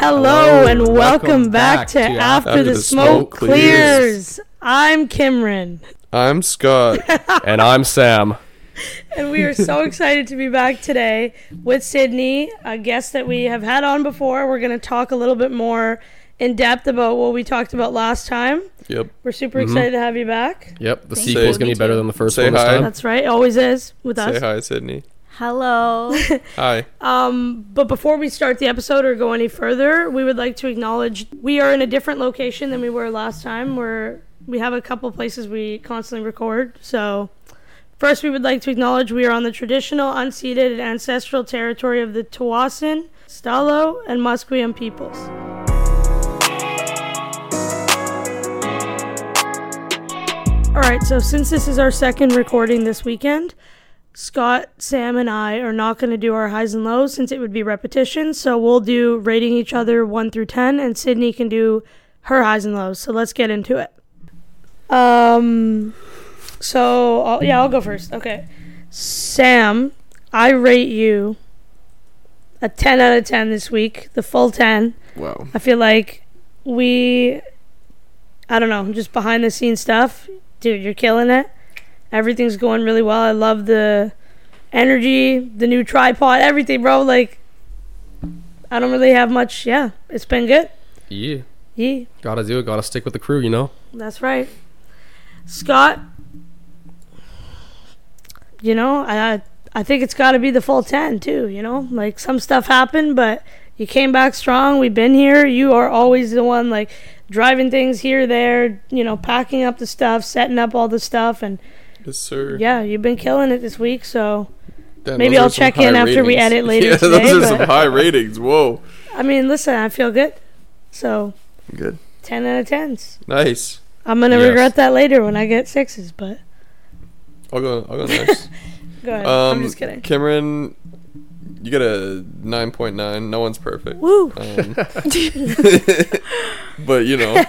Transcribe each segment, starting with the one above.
Hello and welcome, back, to, After, the, Smoke, Clears. I'm Kymrin, I'm Scott. And I'm Sam. and we are so excited to be back today with Sydney, a guest that we have had on before. We're going to talk a little bit more in depth about what we talked about last time. yep. We're super mm-hmm. excited to have you back. Yep, the Thank sequel is going to be better than the first Say one this hi. time. That's right, always is with Say us. Say hi, Sydney. Hello. Hi. Um, but before we start the episode or go any further, we would like to acknowledge we are in a different location than we were last time. We're we have a couple places we constantly record. So, first, we would like to acknowledge we are on the traditional, unceded, and ancestral territory of the Tsawwassen, Stó:lō, and Musqueam peoples. All right, so since this is our second recording this weekend, Scott, Sam, and I are not going to do our highs and lows since it would be repetition. So we'll do rating each other 1 through 10, and Sydney can do her highs and lows. So let's get into it. Um, so, I'll, yeah, I'll go first. Okay. Sam, I rate you a 10 out of 10 this week, the full 10. Wow. I feel like we, I don't know, just behind the scenes stuff. Dude, you're killing it. Everything's going really well. I love the energy, the new tripod, everything, bro. Like, I don't really have much. Yeah, it's been good. Yeah, Yeah, gotta do it. Gotta stick with the crew, you know. that's right. Scott, you know, I I think it's got to be the full ten too. You know, like some stuff happened, but you came back strong. We've been here. You are always the one like driving things here, there. You know, packing up the stuff, setting up all the stuff, and Yes, sir. yeah, you've been killing it this week. So Damn, Maybe I'll check in after we edit later Yeah, today, those are some high ratings. Whoa. I mean, listen, I feel good. So Good. ten out of tens. Nice. I'm gonna Yes. regret that later when I get sixes, but I'll go. I'll go next. go ahead. um, I'm just kidding. Kymrin, you get a nine point nine. No one's perfect. Woo! Um, but you know,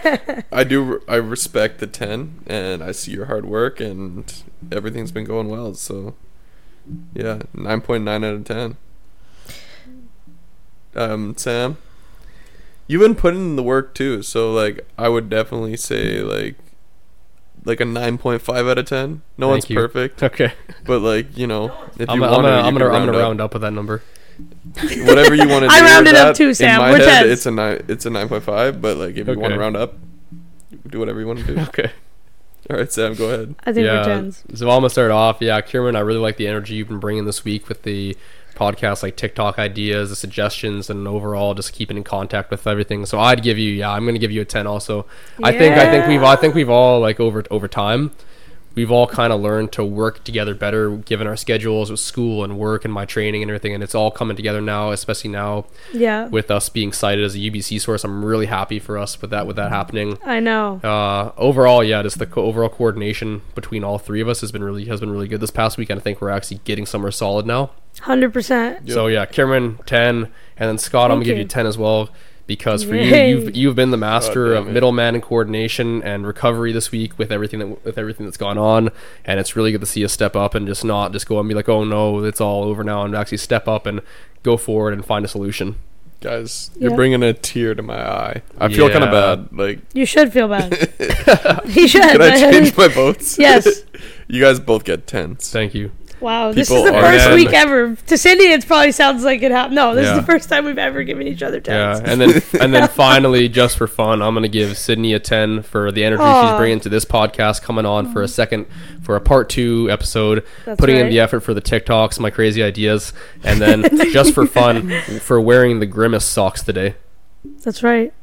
I do. I respect the ten, and I see your hard work, and everything's been going well. So, yeah, nine point nine out of ten. Um, Sam, you've been putting in the work too. So, like, I would definitely say like, like a nine point five out of ten. No Thank one's you. perfect, Okay, but like you know, if I'm, you I'm want gonna, I'm gonna, can I'm gonna round up with that number. whatever you want to do. I with rounded up too, Sam. In my We're head, tens. it's a nine. It's a nine point five. But like, if you want Okay. to round up, do whatever you want to do. Okay. All right, Sam, go ahead. I think yeah. we're tens. So I'm gonna start off. Yeah, Kymrin, I really like the energy you've been bringing this week with the podcast, like TikTok ideas, the suggestions, and overall just keeping in contact with everything. So I'd give you, yeah, I'm gonna give you a ten. Also, I think, I think we've, I think we've all like over over time, we've all kind of learned to work together better, given our schedules with school and work and my training and everything, and it's all coming together now, especially now Yeah, with us being cited as a UBC source. I'm really happy for us with that with that happening. I know. Uh, overall, yeah, just the co- overall coordination between all three of us has been really has been really good this past week, and I think we're actually getting somewhere solid now. Hundred percent. So yeah, Kymrin ten, and then Scott, I'm gonna give you. you ten as well because for Yay. you, you've you've been the master damn of it. middleman and coordination and recovery this week with everything that with everything that's gone on, and it's really good to see you step up and just not just go and be like, oh no, it's all over now, and actually step up and go forward and find a solution. Guys, you're bringing a tear to my eye. I feel kind of bad. Like, You should feel bad. you should. can I change my votes? Yes. you guys both get tens. Thank you. Wow, this is the first week ever. To Sydney, it probably sounds like it happened. No, this is the first time we've ever given each other Yeah, and then and then finally, just for fun, I'm gonna give Sydney a ten for the energy Aw. she's bringing to this podcast, coming on for a second for a part two episode, That's putting in the effort for the TikToks, my crazy ideas, and then just for fun for wearing the grimace socks today. That's right.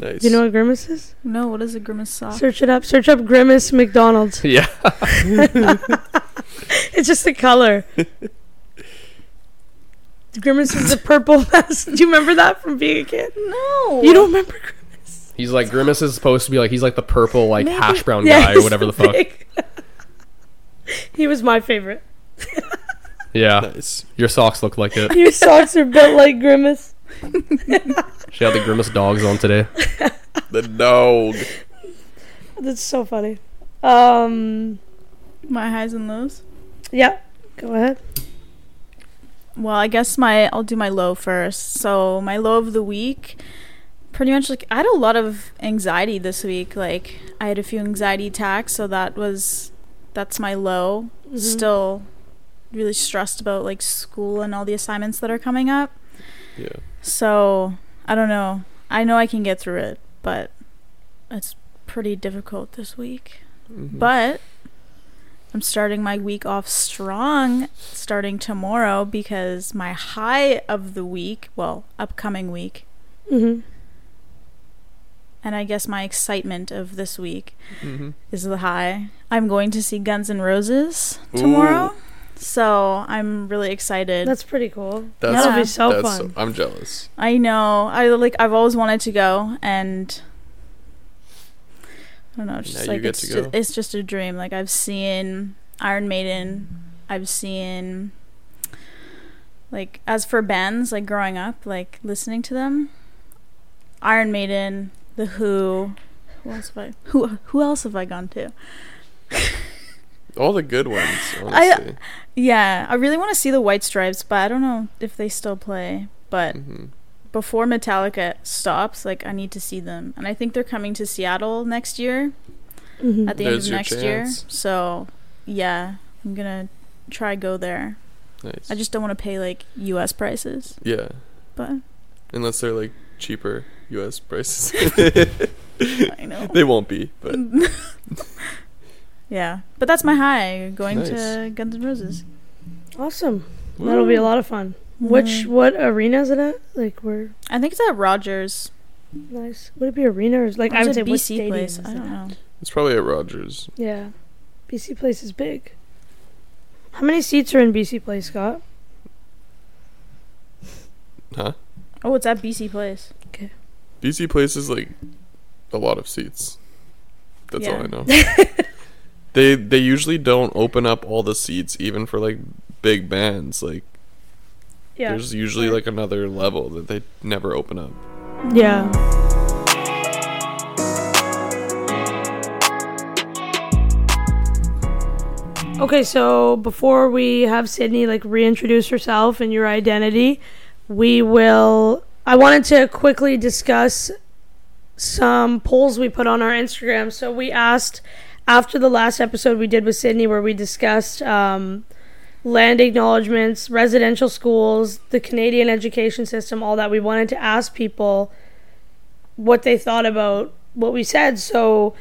Nice. Do you know what grimace is? no, what is a grimace sock? Search it up. Search up grimace McDonald's. Yeah, It's just the color. Grimace is a purple mask. Do you remember that from being a kid? No. You don't remember Grimace? he's like grimace is supposed to be like he's like the purple like Maybe- hash brown Yeah, guy or whatever the fuck. he was my favorite. Yeah, Nice. your socks look like it. Your socks are built like Grimace. She had the grimace dogs on today. The dog. That's so funny. Um, My highs and lows. yeah. Go ahead. Well, I guess my I'll do my low first. So my low of the week, pretty much like I had a lot of anxiety this week. Like I had a few anxiety attacks, so that was that's my low. Mhm. Still really stressed about like school and all the assignments that are coming up. Yeah. So I don't know. I know I can get through it, but it's pretty difficult this week. Mhm. But I'm starting my week off strong starting tomorrow because my high of the week, well, upcoming week, mm-hmm. and I guess my excitement of this week Mhm. is the high. I'm going to see Guns N' Roses tomorrow. So I'm really excited. That's pretty cool. That's That'll be so that's fun. I'm jealous. I know. I like I've always wanted to go and I don't know, it's just Now you like get it's to just, go. it's just a dream. Like I've seen Iron Maiden, I've seen like as for bands like growing up, like listening to them, Iron Maiden, The Who, who else have I who who else have I gone to? All the good ones, I- Yeah, I really want to see the White Stripes, but I don't know if they still play. But hmm before Metallica stops, like I need to see them, and I think they're coming to Seattle next year Mhm. at the There's end of next year. So, yeah, I'm gonna try go there. Nice. I just don't want to pay like U.S. prices, yeah, but unless they're like cheaper U.S. prices. I know. they won't be, but yeah, but that's my high going Nice. to Guns N' Roses. Awesome. That'll be a lot of fun. Which Mhm. what arena is it at? Like where? I think it's at Rogers. Nice. Would it be arena or is like Or I would it say what BC stadium place. I don't know. it's probably at Rogers. Yeah, BC Place is big. How many seats are in BC Place, Scott? Huh? Oh, it's at BC Place. Okay. BC Place is like a lot of seats. That's all I know. they they usually don't open up all the seats even for like big bands. Like Yeah. there's usually like another level that they never open up. Yeah. Okay, so before we have Sydney like reintroduce herself and your identity, we will I wanted to quickly discuss some polls we put on our Instagram. So we asked after the last episode we did with Sydney where we discussed um, land acknowledgements, residential schools, the Canadian education system, all that. We wanted to ask people what they thought about what we said. So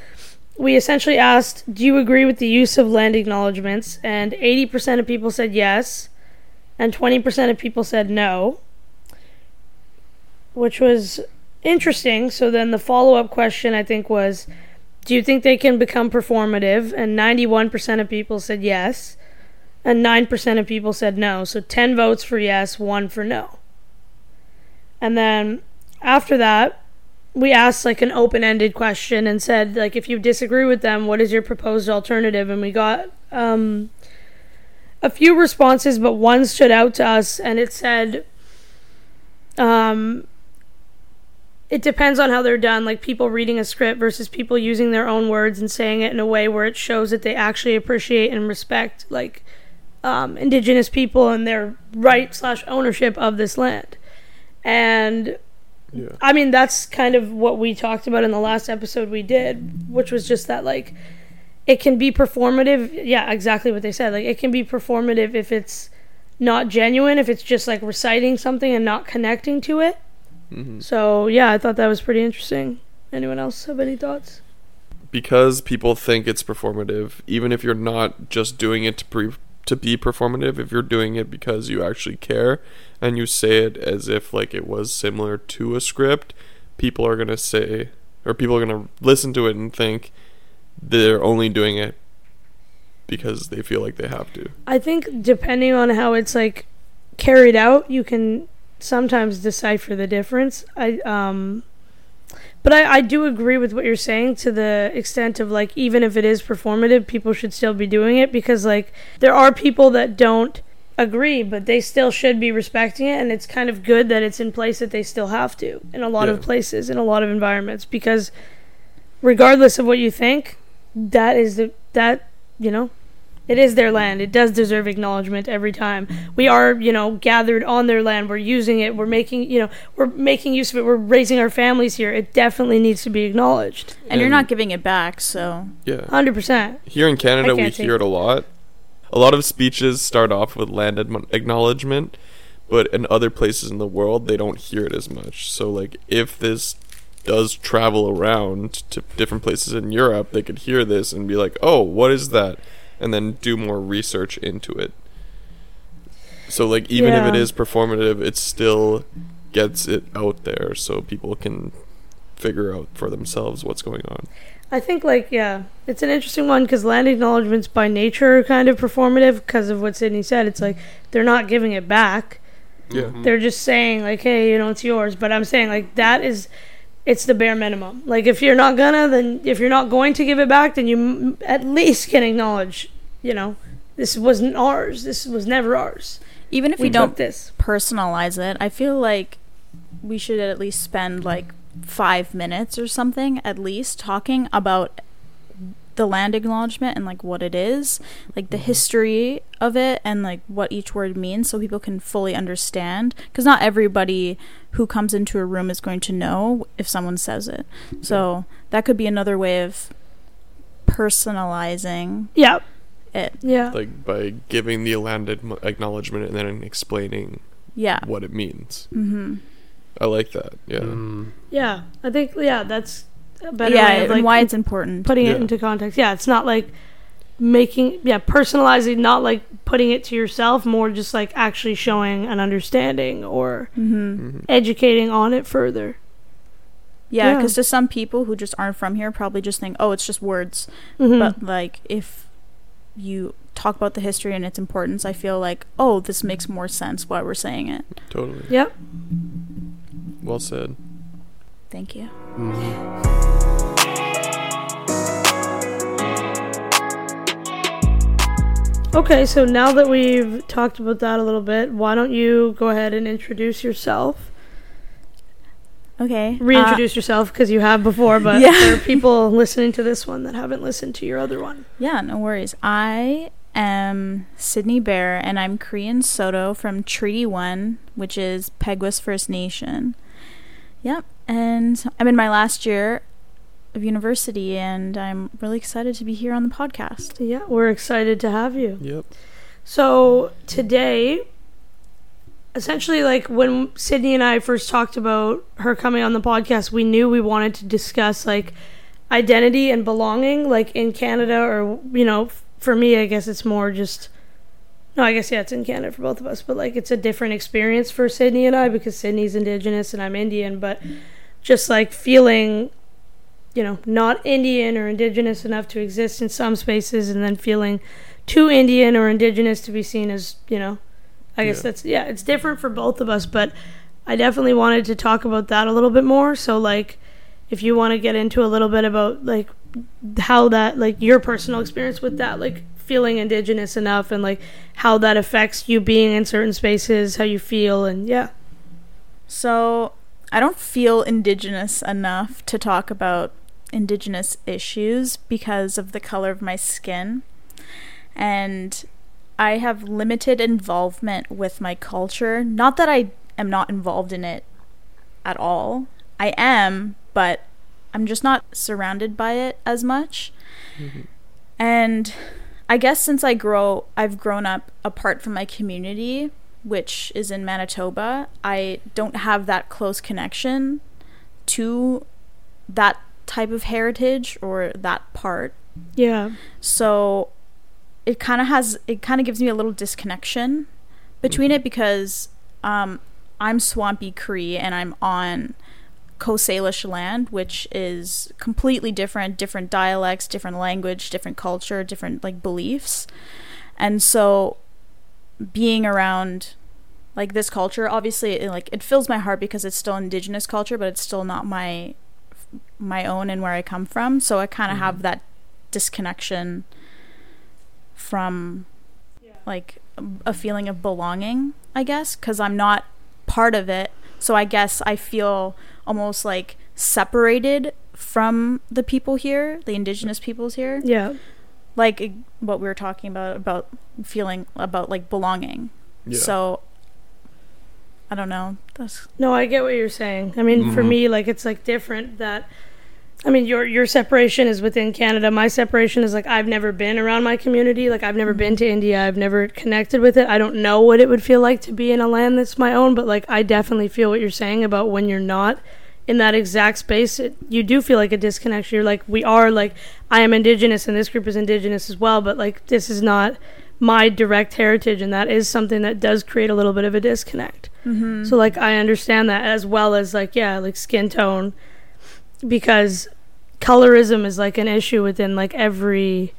we essentially asked, Do you agree with the use of land acknowledgements? And 80% of people said yes, and 20% of people said no, which was interesting. So then the follow up question, I think, was Do you think they can become performative? And 91% of people said yes and 9% of people said no. So 10 votes for yes, 1 for no. And then after that, we asked like an open-ended question and said like if you disagree with them, what is your proposed alternative? And we got um a few responses, but one stood out to us and it said um it depends on how they're done, like people reading a script versus people using their own words and saying it in a way where it shows that they actually appreciate and respect like um, indigenous people and their right slash ownership of this land. And Yeah. I mean, that's kind of what we talked about in the last episode we did, which was just that like it can be performative. Yeah, exactly what they said. Like it can be performative if it's not genuine, if it's just like reciting something and not connecting to it. Hmm So, yeah, I thought that was pretty interesting. Anyone else have any thoughts? Because people think it's performative, even if you're not just doing it to pre- to be performative, if you're doing it because you actually care and you say it as if like it was similar to a script, people are going to say or people are to listen to it and think they're only doing it because they feel like they have to. I think depending on how it's like carried out, you can sometimes decipher the difference. I um but I, I do agree with what you're saying to the extent of like even if it is performative, people should still be doing it because like there are people that don't agree, but they still should be respecting it and it's kind of good that it's in place that they still have to in a lot Yeah. of places, in a lot of environments because regardless of what you think, that is the that you know It is their land. It does deserve acknowledgement every time. We are, you know, gathered on their land. We're using it. We're making, you know, we're making use of it. We're raising our families here. It definitely needs to be acknowledged. And, you're not giving it back, so Yeah. 100%. Here in Canada, we hear it a lot. A lot of speeches start off with land admo- acknowledgement, but in other places in the world, they don't hear it as much. So, like, if this does travel around to different places in Europe, they could hear this and be like, "Oh, what is that?" And then do more research into it. So, like, even if it is performative, it still gets it out there so people can figure out for themselves what's going on. I think, like, yeah, it's an interesting one because land acknowledgements by nature are kind of performative because of what Sydney said. It's like they're not giving it back. Yeah. Mm-hmm. They're just saying, like, hey, you know, it's yours. But I'm saying, like, that is, it's the bare minimum. Like, if you're not gonna, then if you're not going to give it back, then you m- at least can acknowledge, you know, this wasn't ours. This was never ours. even if we we don't this. personalize it, I feel like we should at least spend like five minutes or something at least talking about the land acknowledgement and like what it is, like the history of it and like what each word means so people can fully understand. Because not everybody who comes into a room is going to know if someone says it. So that could be another way of personalizing Yeah, it. yeah, like by giving the land admo- acknowledgement and then explaining Yeah. what it means. Mm-hmm. I like that. Yeah. Mm. yeah. I think yeah, that's a better yeah, way of, and why it's important. putting it into context. Yeah, it's not like making yeah personalizing, not like putting it to yourself, more just like actually showing an understanding or mm-hmm. hmm educating on it further. Yeah, Yeah. because to some people who just aren't from here, probably just think, "Oh, it's just words." Mhm. But like, if you talk about the history and its importance, I feel like, "Oh, this makes more sense why we're saying it." Totally. yep. Well said. Thank you. Mhm. Okay, so now that we've talked about that a little bit, why don't you go ahead and introduce yourself? Okay. Reintroduce yourself because you have before, but Yeah. there are people listening to this one that haven't listened to your other one. Uh, yeah, no worries. I am Sydney Bear, and I'm Cree and Saulteaux from Treaty One, which is Peguis First Nation. Yep, and I'm in my last year of university, and I'm really excited to be here on the podcast. Yeah, we're excited to have you. Yep. So today, essentially, like when Sydney and I first talked about her coming on the podcast, we knew we wanted to discuss like identity and belonging, like in Canada, or you know, for me, I guess it's more just. No, I guess yeah, it's in Canada for both of us, but like it's a different experience for Sydney and I because Sydney's Indigenous and I'm Indian, but just like feeling, you know, not Indian or Indigenous enough to exist in some spaces, and then feeling too Indian or indigenous to be seen as, you know, I guess Yeah. that's yeah, it's different for both of us, but I definitely wanted to talk about that a little bit more. So like if you want to get into a little bit about like how that like your personal experience with that like feeling indigenous enough and like how that affects you being in certain spaces, how you feel and yeah. So, I don't feel indigenous enough to talk about indigenous issues because of the color of my skin. And I have limited involvement with my culture. Not that I am not involved in it at all. I am, but I'm just not surrounded by it as much. Mm-hmm. And I guess since I grow I've grown up apart from my community, which is in Manitoba, I don't have that close connection to that type of heritage or that part. Yeah. So it kind of has it kind of gives me a little disconnection between it because um, I'm Swampy Cree and I'm on Coast Salish land, which is completely different, different dialects, different language, different culture, different like beliefs. And so being around like this culture, obviously it, like it fills my heart because it's still indigenous culture, but it's still not my my own and where I come from. So I kind of mm-hmm. have that disconnection from like a feeling of belonging, I guess, because I'm not part of it. So I guess I feel almost like separated from the people here, the indigenous peoples here. Yeah. like what we were talking about about feeling about like belonging. Yeah. So I don't know. That's No, I get what you're saying. I mean, for Mhm. me, like it's like different that. I mean, your your separation is within Canada. My separation is like I've never been around my community. Like I've never been to India. I've never connected with it. I don't know what it would feel like to be in a land that's my own. But like I definitely feel what you're saying about when you're not in that exact space. It, you do feel like a disconnection. You're like we are like I am Indigenous and this group is Indigenous as well. But like this is not my direct heritage, and that is something that does create a little bit of a disconnect. mm-hmm. So like I understand that as well as like yeah, like skin tone because colorism is like an issue within like every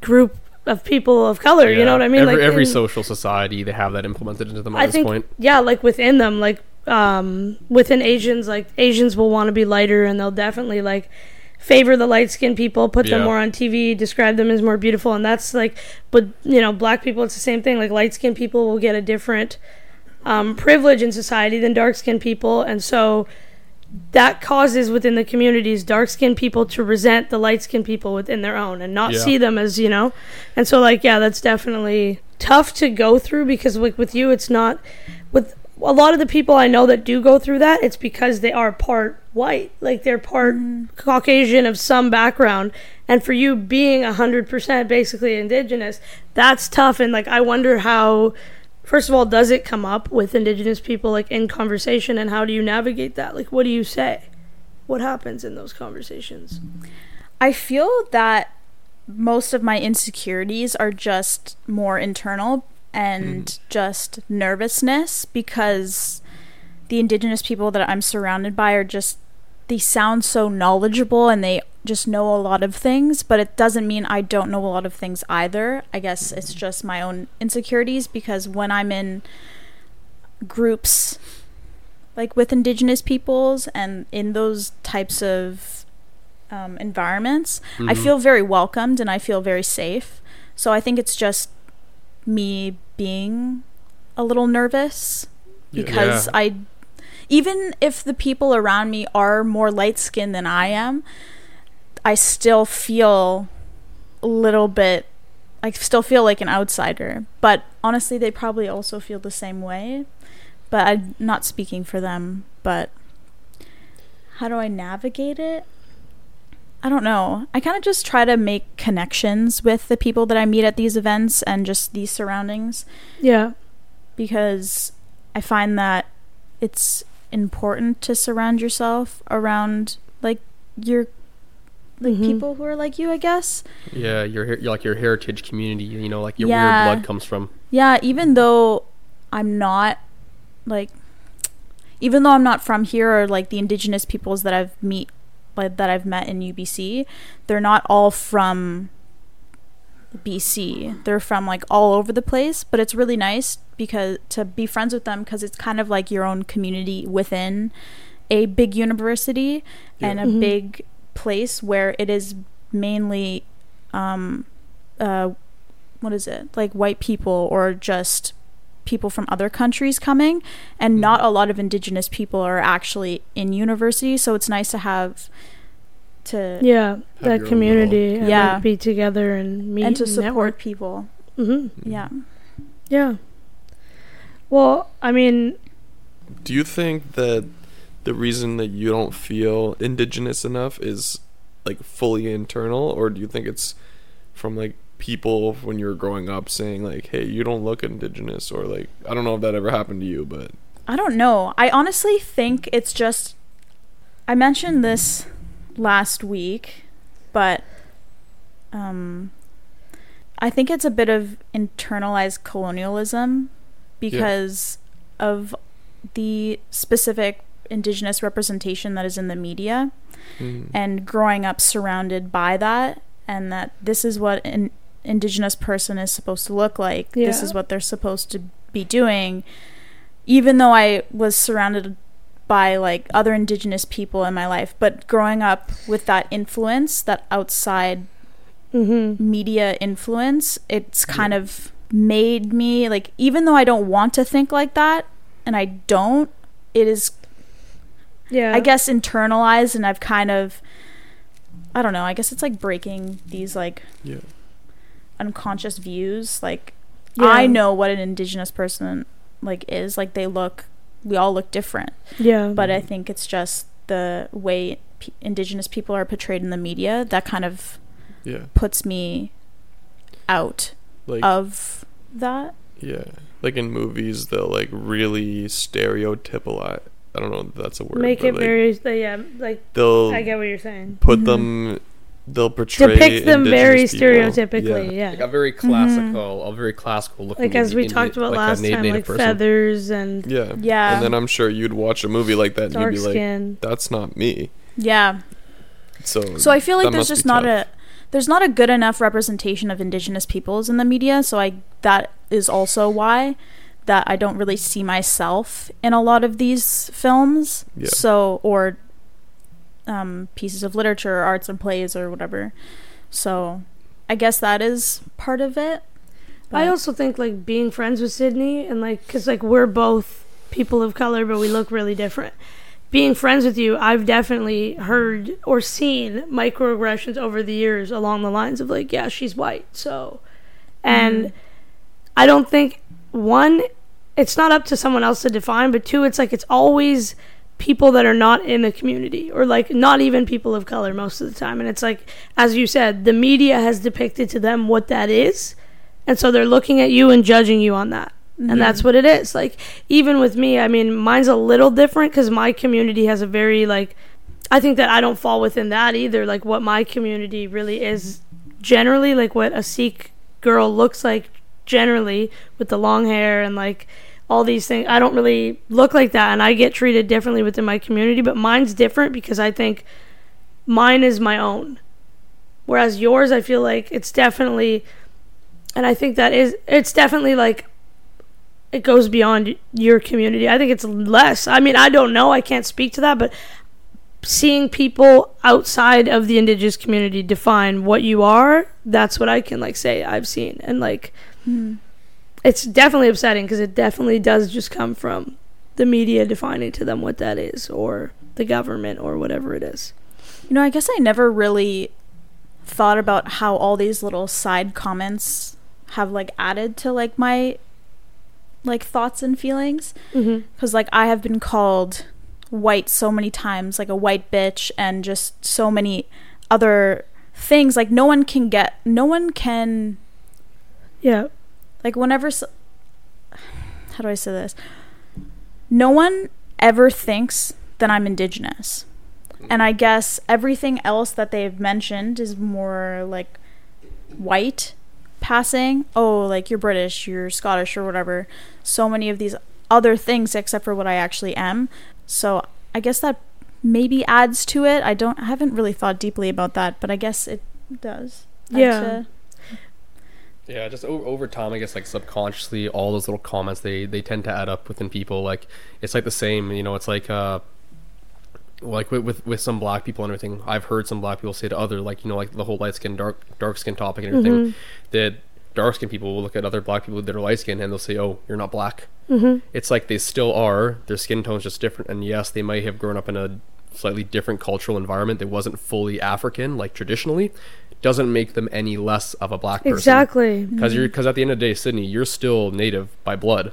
group of people of color, you know what I mean? Every, like every in- social society, they have that implemented into them at I this think point. yeah, like within them like um within Asians like Asians will want to be lighter and they'll definitely like favor the light skinned people, put them more on TV, describe them as more beautiful and that's like but you know, black people it's the same thing. Like light skinned people will get a different um, privilege in society than dark skinned people and so that causes within the communities dark skinned people to resent the light skinned people within their own and not Yeah. see them as, you know. And so like yeah, that's definitely tough to go through because like with you it's not with a lot of the people I know that do go through that, it's because they are part white, like they're part mm-hmm. Caucasian of some background. And for you being a hundred percent basically indigenous, that's tough. And like, I wonder how, first of all, does it come up with indigenous people like in conversation, and how do you navigate that? Like, what do you say? What happens in those conversations? I feel that most of my insecurities are just more internal and mm-hmm. just nervousness because the indigenous people that I'm surrounded by are just they sound so knowledgeable and they just know a lot of things, but it doesn't mean I don't know a lot of things either. I guess it's just my own insecurities because when I'm in groups like with indigenous peoples and in those types of um, environments, I Mhm. feel very welcomed and I feel very safe. So I think it's just me being a little nervous because Yeah. I even if the people around me are more light skinned than I am, I still feel a little bit I still feel like an outsider. But honestly they probably also feel the same way. But I'm not speaking for them, but how do I navigate it? I don't know. I kind of just try to make connections with the people that I meet at these events and just these surroundings Yeah. because I find that it's important to surround yourself around like your like Mhm. people who are like you, I guess. Yeah, your her- like your heritage community, you know, like your Yeah. weird blood comes from. Yeah, even though I'm not like even though I'm not from here or like the indigenous peoples that I've meet like that I've met in UBC, they're not all from BC. They're from like all over the place, but it's really nice because to be friends with them because it's kind of like your own community within a big university and a Mhm. big place where it is mainly um uh what is it? Like white people or just people from other countries coming and Mm. not a lot of indigenous people are actually in university, so it's nice to have to Yeah. your that community. And Yeah. like, be together and meet and to and support network. people. hmm Yeah. Yeah. Well, I mean, Do you think that the reason that you don't feel indigenous enough is like fully internal, or do you think it's from like people when you're growing up saying like, "Hey, you don't look indigenous," or like, I don't know if that ever happened to you, but I don't know. I honestly think it's just. I mentioned this last week, but um, I think it's a bit of internalized colonialism because of the specific indigenous representation that is in the media mm, and growing up surrounded by that and that this is what an indigenous person is supposed to look like. This is what they're supposed to be doing. Even though i was surrounded by like other indigenous people in my life but growing up with that influence that outside hmm media influence it's kind of made me like even though i don't want to think like that and i don't it is yeah. I guess internalized and I've kind of I don't know, I guess it's like breaking these like yeah, unconscious views. Like Yeah. I know what an indigenous person like is. Like they look we all look different. Yeah. But I think it's just the way p- indigenous people are portrayed in the media that kind of Yeah. puts me out Like of that. yeah. Like in movies they'll like really stereotypical I don't know if that's a word. Make it like, very yeah, like they'll I get what you're saying. put Mhm. them they'll portray Depict them very people. stereotypically, yeah. Like a very classical, a very classical looking. Like as we Indi- talked about like last na- time, native like person. feathers and Yeah. Yeah. And then I'm sure you'd watch a movie like that and dark you'd be like, that's not me. Yeah. So So I feel like there's just not tough. a there's not a good enough representation of indigenous peoples in the media, so I that is also why that I don't really see myself in a lot of these films. Yeah. So or um, pieces of literature, or arts and plays or whatever. So I guess that is part of it. I also think like being friends with Sydney and like because like we're both people of color, but we look really different. Being friends with you, I've definitely heard or seen microaggressions over the years along the lines of like, yeah, she's white, so, and Mhm. I don't think one, it's not up to someone else to define, but two, it's like it's always people that are not in the community or like not even people of color most of the time, and it's like as you said, the media has depicted to them what that is, and so they're looking at you and judging you on that. And that's what it is. Like even with me, I mean, mine's a little different cuz my community has a very like I think that I don't fall within that either. Like what my community really is generally like what a Sikh girl looks like generally with the long hair and like all these things. I don't really look like that and I get treated differently within my community, but mine's different because I think mine is my own. Whereas yours I feel like it's definitely and I think that is it's definitely like it goes beyond your community. I think it's less. I mean, I don't know. I can't speak to that, but seeing people outside of the indigenous community define what you are, that's what I can like say I've seen. And like Mhm. it's definitely upsetting because it definitely does just come from the media defining to them what that is or the government or whatever it is. You know, I guess I never really thought about how all these little side comments have like added to like my like thoughts and feelings mm-hmm. because like I have been called white so many times, like a white bitch, and just so many other things. Like no one can get, no one can Yeah. like whenever. s how do I say this? No one ever thinks that I'm indigenous. And I guess everything else that they've mentioned is more like white passing. Oh, like you're British, you're Scottish, or whatever. So many of these other things except for what I actually am. So I guess that maybe adds to it. I don't I haven't really thought deeply about that, but I guess it does. Yeah. to- Yeah, just over, over time, I guess like subconsciously, all those little comments they they tend to add up within people. Like it's like the same, you know. It's like uh, like with with, with some black people and everything. I've heard some black people say to other like you know like the whole light skin dark dark skin topic and everything. Mhm. That dark skin people will look at other black people that are light skin and they'll say, "Oh, you're not black." Mhm. It's like they still are. Their skin tone's just different, and yes, they might have grown up in a slightly different cultural environment that wasn't fully African, like traditionally. Doesn't make them any less of a black person. Exactly. Because you're because at the end of the day, Sydney, you're still native by blood.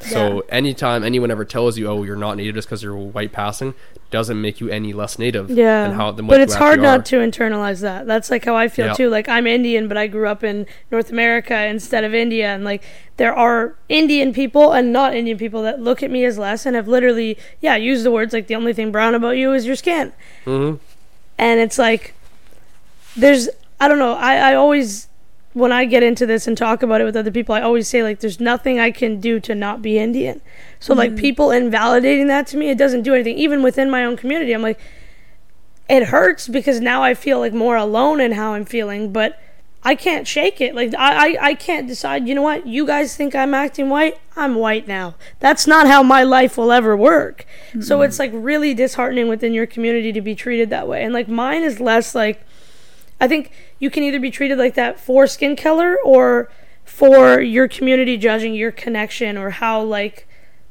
So anytime anyone ever tells you, "Oh, you're not native just because you're white passing," doesn't make you any less native. Yeah. How, but it's hard not to internalize that. That's like how I feel Yeah. too. Like I'm Indian, but I grew up in North America instead of India, and like there are Indian people and not Indian people that look at me as less and have literally, yeah, used the words like the only thing brown about you is your skin, Mhm. and it's like there's I don't know. I I always when I get into this and talk about it with other people, I always say like there's nothing I can do to not be Indian. So like mm. people invalidating that to me, it doesn't do anything. Even within my own community, I'm like it hurts because now I feel like more alone in how I'm feeling, but I can't shake it. Like I, I, I can't decide, you know what, you guys think I'm acting white? I'm white now. That's not how my life will ever work. So it's mm. like really disheartening within your community to be treated that way. And like mine is less like I think you can either be treated like that for skin color or for your community judging your connection or how like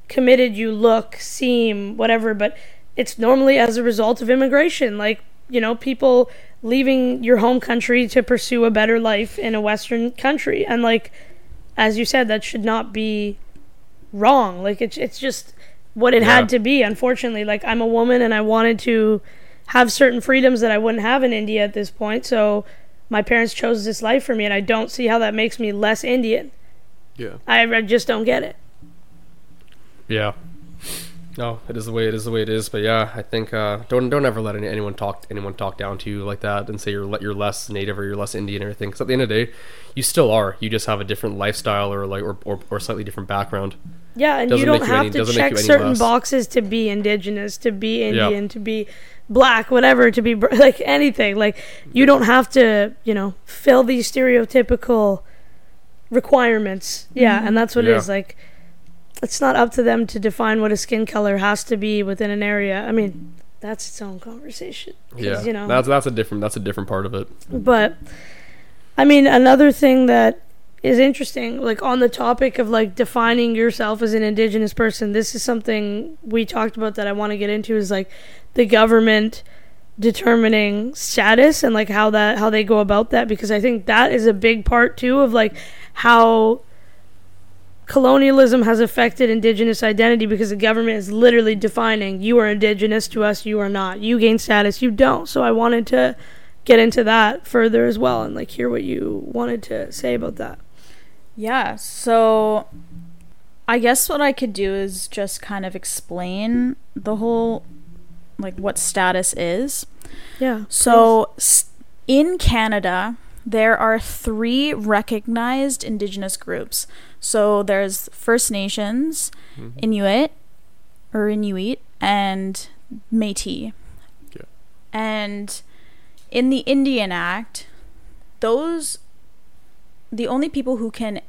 committed you look, seem, whatever, but it's normally as a result of immigration. Like, you know, people leaving your home country to pursue a better life in a Western country. And like, as you said, that should not be wrong. Like it's it's just what it Yeah. had to be. Unfortunately, like I'm a woman and I wanted to have certain freedoms that I wouldn't have in India at this point. So my parents chose this life for me, and I don't see how that makes me less Indian. Yeah. I, I just don't get it. Yeah. No, it is the way it is the way it is. But yeah, I think uh, don't don't ever let any, anyone talk anyone talk down to you like that and say you're le- you're less native or you're less Indian or anything. Because at the end of the day, you still are. You just have a different lifestyle or like or, or, or slightly different background. Yeah, and Doesn't you don't make you have any- to check certain less. boxes to be indigenous, to be Yeah. Indian, to be black, whatever, to be like anything. Like you don't have to, you know, fill these stereotypical requirements. Yeah, mm-hmm. and that's what it Yeah. is. Like it's not up to them to define what a skin color has to be within an area. I mean, that's its own conversation. 'Cause, Yeah, you know, that's that's a different that's a different part of it. but I mean, another thing that is interesting, like on the topic of like defining yourself as an indigenous person, this is something we talked about that I want to get into is like the government determining status and like how that how they go about that because I think that is a big part too of like how colonialism has affected indigenous identity because the government is literally defining you are indigenous to us you are not. You gain status you don't. So i wanted to get into that further as well and like hear what you wanted to say about that Yeah, so I guess what I could do is just kind of explain the whole like what status is. yeah So s- in Canada, there are three recognized indigenous groups. So there's First Nations, mm-hmm. Inuit or Inuit and Métis. Yeah. And in the Indian Act, those the only people who can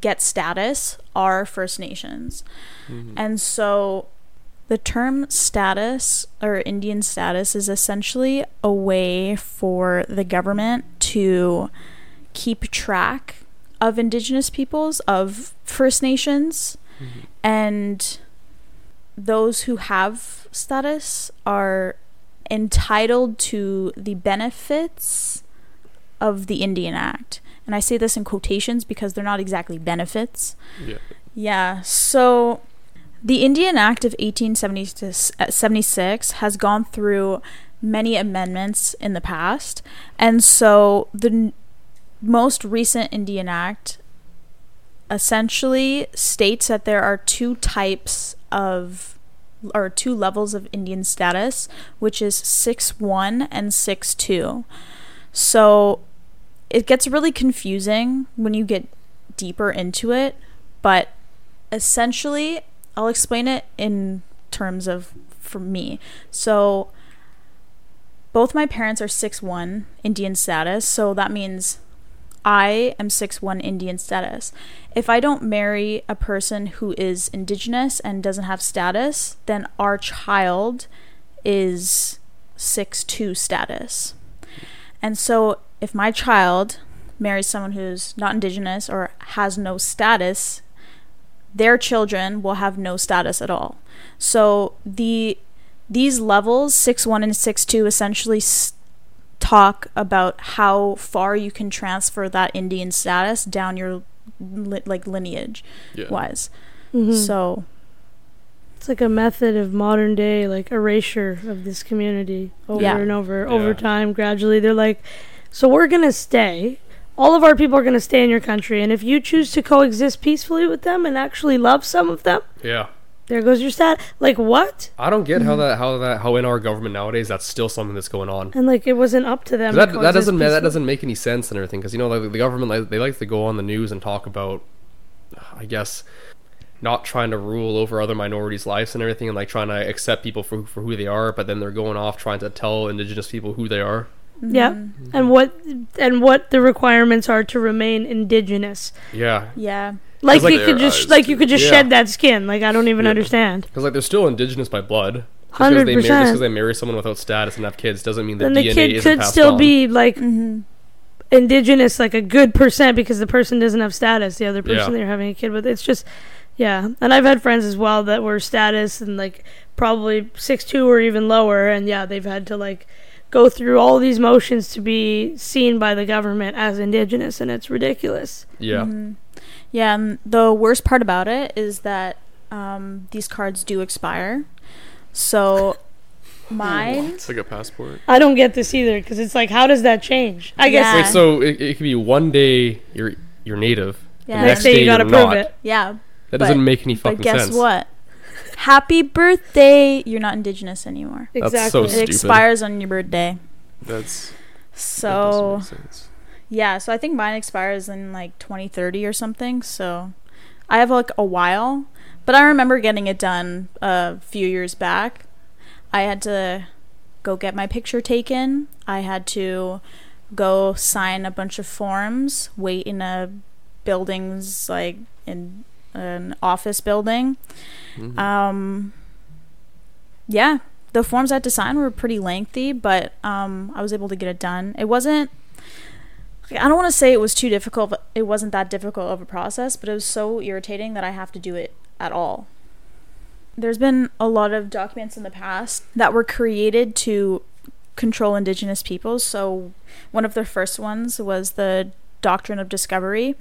get status are First Nations. Mm-hmm. And so the term status or Indian status is essentially a way for the government to keep track of indigenous peoples, of First Nations, mm-hmm. and those who have status are entitled to the benefits of the Indian Act. And I say this in quotations because they're not exactly benefits. Yeah. Yeah, so the Indian Act of 1876 uh, has gone through many amendments in the past, and so the n- most recent Indian Act essentially states that there are two types of or two levels of Indian status, which is 6-1 and 6-2. So it gets really confusing when you get deeper into it, but essentially I'll explain it in terms of for me. So both my parents are 6'1 Indian status, so that means I am 6'1 Indian status. If I don't marry a person who is indigenous and doesn't have status, then our child is 6'2 status. And so if my child marries someone who's not indigenous or has no status, their children will have no status at all. So the these levels 6-1 and 6-2 essentially s- talk about how far you can transfer that Indian status down your li- like lineage Yeah. wise. Mhm. So it's like a method of modern day like erasure of this community over Yeah. and over Yeah. over time gradually they're like so we're gonna stay all of our people are gonna stay in your country and if you choose to coexist peacefully with them and actually love some of them Yeah. there goes your stat like what I don't get how mm-hmm. that how that how in our government nowadays that's still something that's going on. and like it wasn't up to them to That, that doesn't ma- that doesn't make any sense and everything because you know like the government like, they like to go on the news and talk about I guess not trying to rule over other minorities' lives and everything and like trying to accept people for for who they are but then they're going off trying to tell indigenous people who they are. Yeah Mm-hmm. and what and what the requirements are to remain indigenous Yeah. yeah. like, like you their could just like you could just Yeah. shed that skin like i don't even Yeah. understand Because like they're still indigenous by blood. Just Hundred because they, marry- just 'cause percent. they marry someone without status and have kids doesn't mean that the DNA kid isn't could still on. be like hmm indigenous like a good percent because the person doesn't have status the other person Yeah. that you're having a kid with it's just yeah and i've had friends as well that were status and like probably six two or even lower and yeah they've had to like go through all these motions to be seen by the government as indigenous and it's ridiculous. Yeah. Mhm. Yeah, and the worst part about it is that um, these cards do expire. So mine, It's like a passport. I don't get this either because it's like how does that change? I guess Yeah. Wait, so it, it could be one day you're you're native. yeah, The next day you you're gotta prove not. it. yeah. That But- doesn't make any fucking But guess sense. what? Happy birthday! You're not indigenous anymore. That's Exactly. so It stupid. expires on your birthday. That's that So doesn't make sense. yeah, so I think mine expires in like 2030 or something. So I have like a while, but I remember getting it done a few years back. I had to go get my picture taken. I had to go sign a bunch of forms, wait in a buildings like in an office building. Mhm. Um, yeah, the forms I had to sign were pretty lengthy, but um, I was able to get it done. It wasn't. I don't want to say it was too difficult. But it wasn't that difficult of a process, but it was so irritating that I have to do it at all. There's been a lot of documents in the past that were created to control indigenous peoples. So one of the first ones was the Doctrine of Discovery,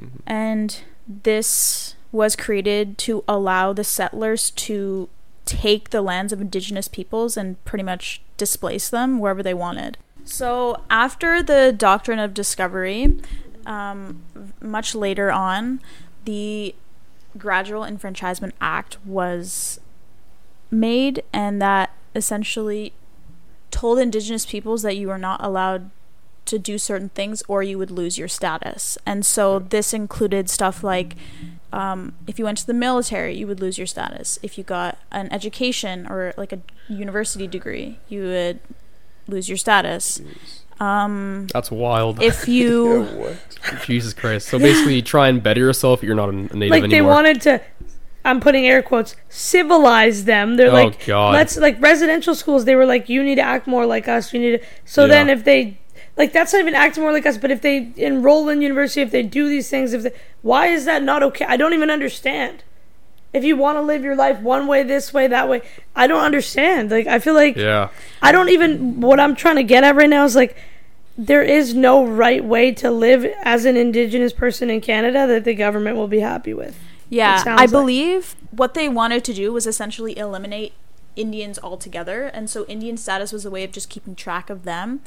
Mhm. and this was created to allow the settlers to take the lands of indigenous peoples and pretty much displace them wherever they wanted. So after the Doctrine of Discovery, um, much later on, the Gradual Enfranchisement Act was made, and that essentially told indigenous peoples that you were not allowed to do certain things or you would lose your status. And so this included stuff like um, if you went to the military, you would lose your status. If you got an education or like a university degree, you would lose your status. Um, That's wild. if you what? Jesus Christ. So basically, try and better yourself. You're not a native like they wanted to i'm putting air quotes civilize them they're Oh, like God. let's like residential schools they were like you need to act more like us you need to so then if they like that's not even acting more like us but if they enroll in university if they do these things if they, why is that not okay i don't even understand if you want to live your life one way this way that way i don't understand like i feel like yeah. I don't even what I'm trying to get at right now is like there is no right way to live as an indigenous person in Canada that the government will be happy with. Yeah, sounds I like. believe what they wanted to do was essentially eliminate Indians altogether, and so Indian status was a way of just keeping track of them.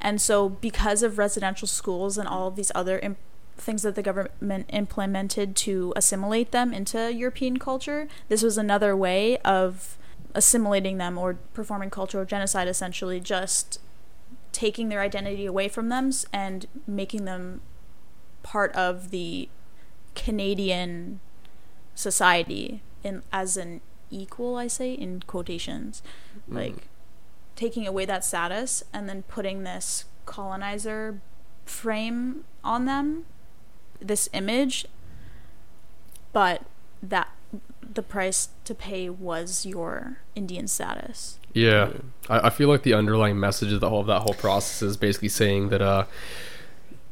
And so, because of residential schools and all of these other imp- things that the government implemented to assimilate them into European culture, this was another way of assimilating them or performing cultural genocide, essentially, just taking their identity away from them and making them part of the Canadian society in as an equal i say in quotations. Like taking away that status and then putting this colonizer frame on them this image but that the price to pay was your indian status. Yeah, I, I feel like the underlying message of the whole of that whole process is basically saying that uh,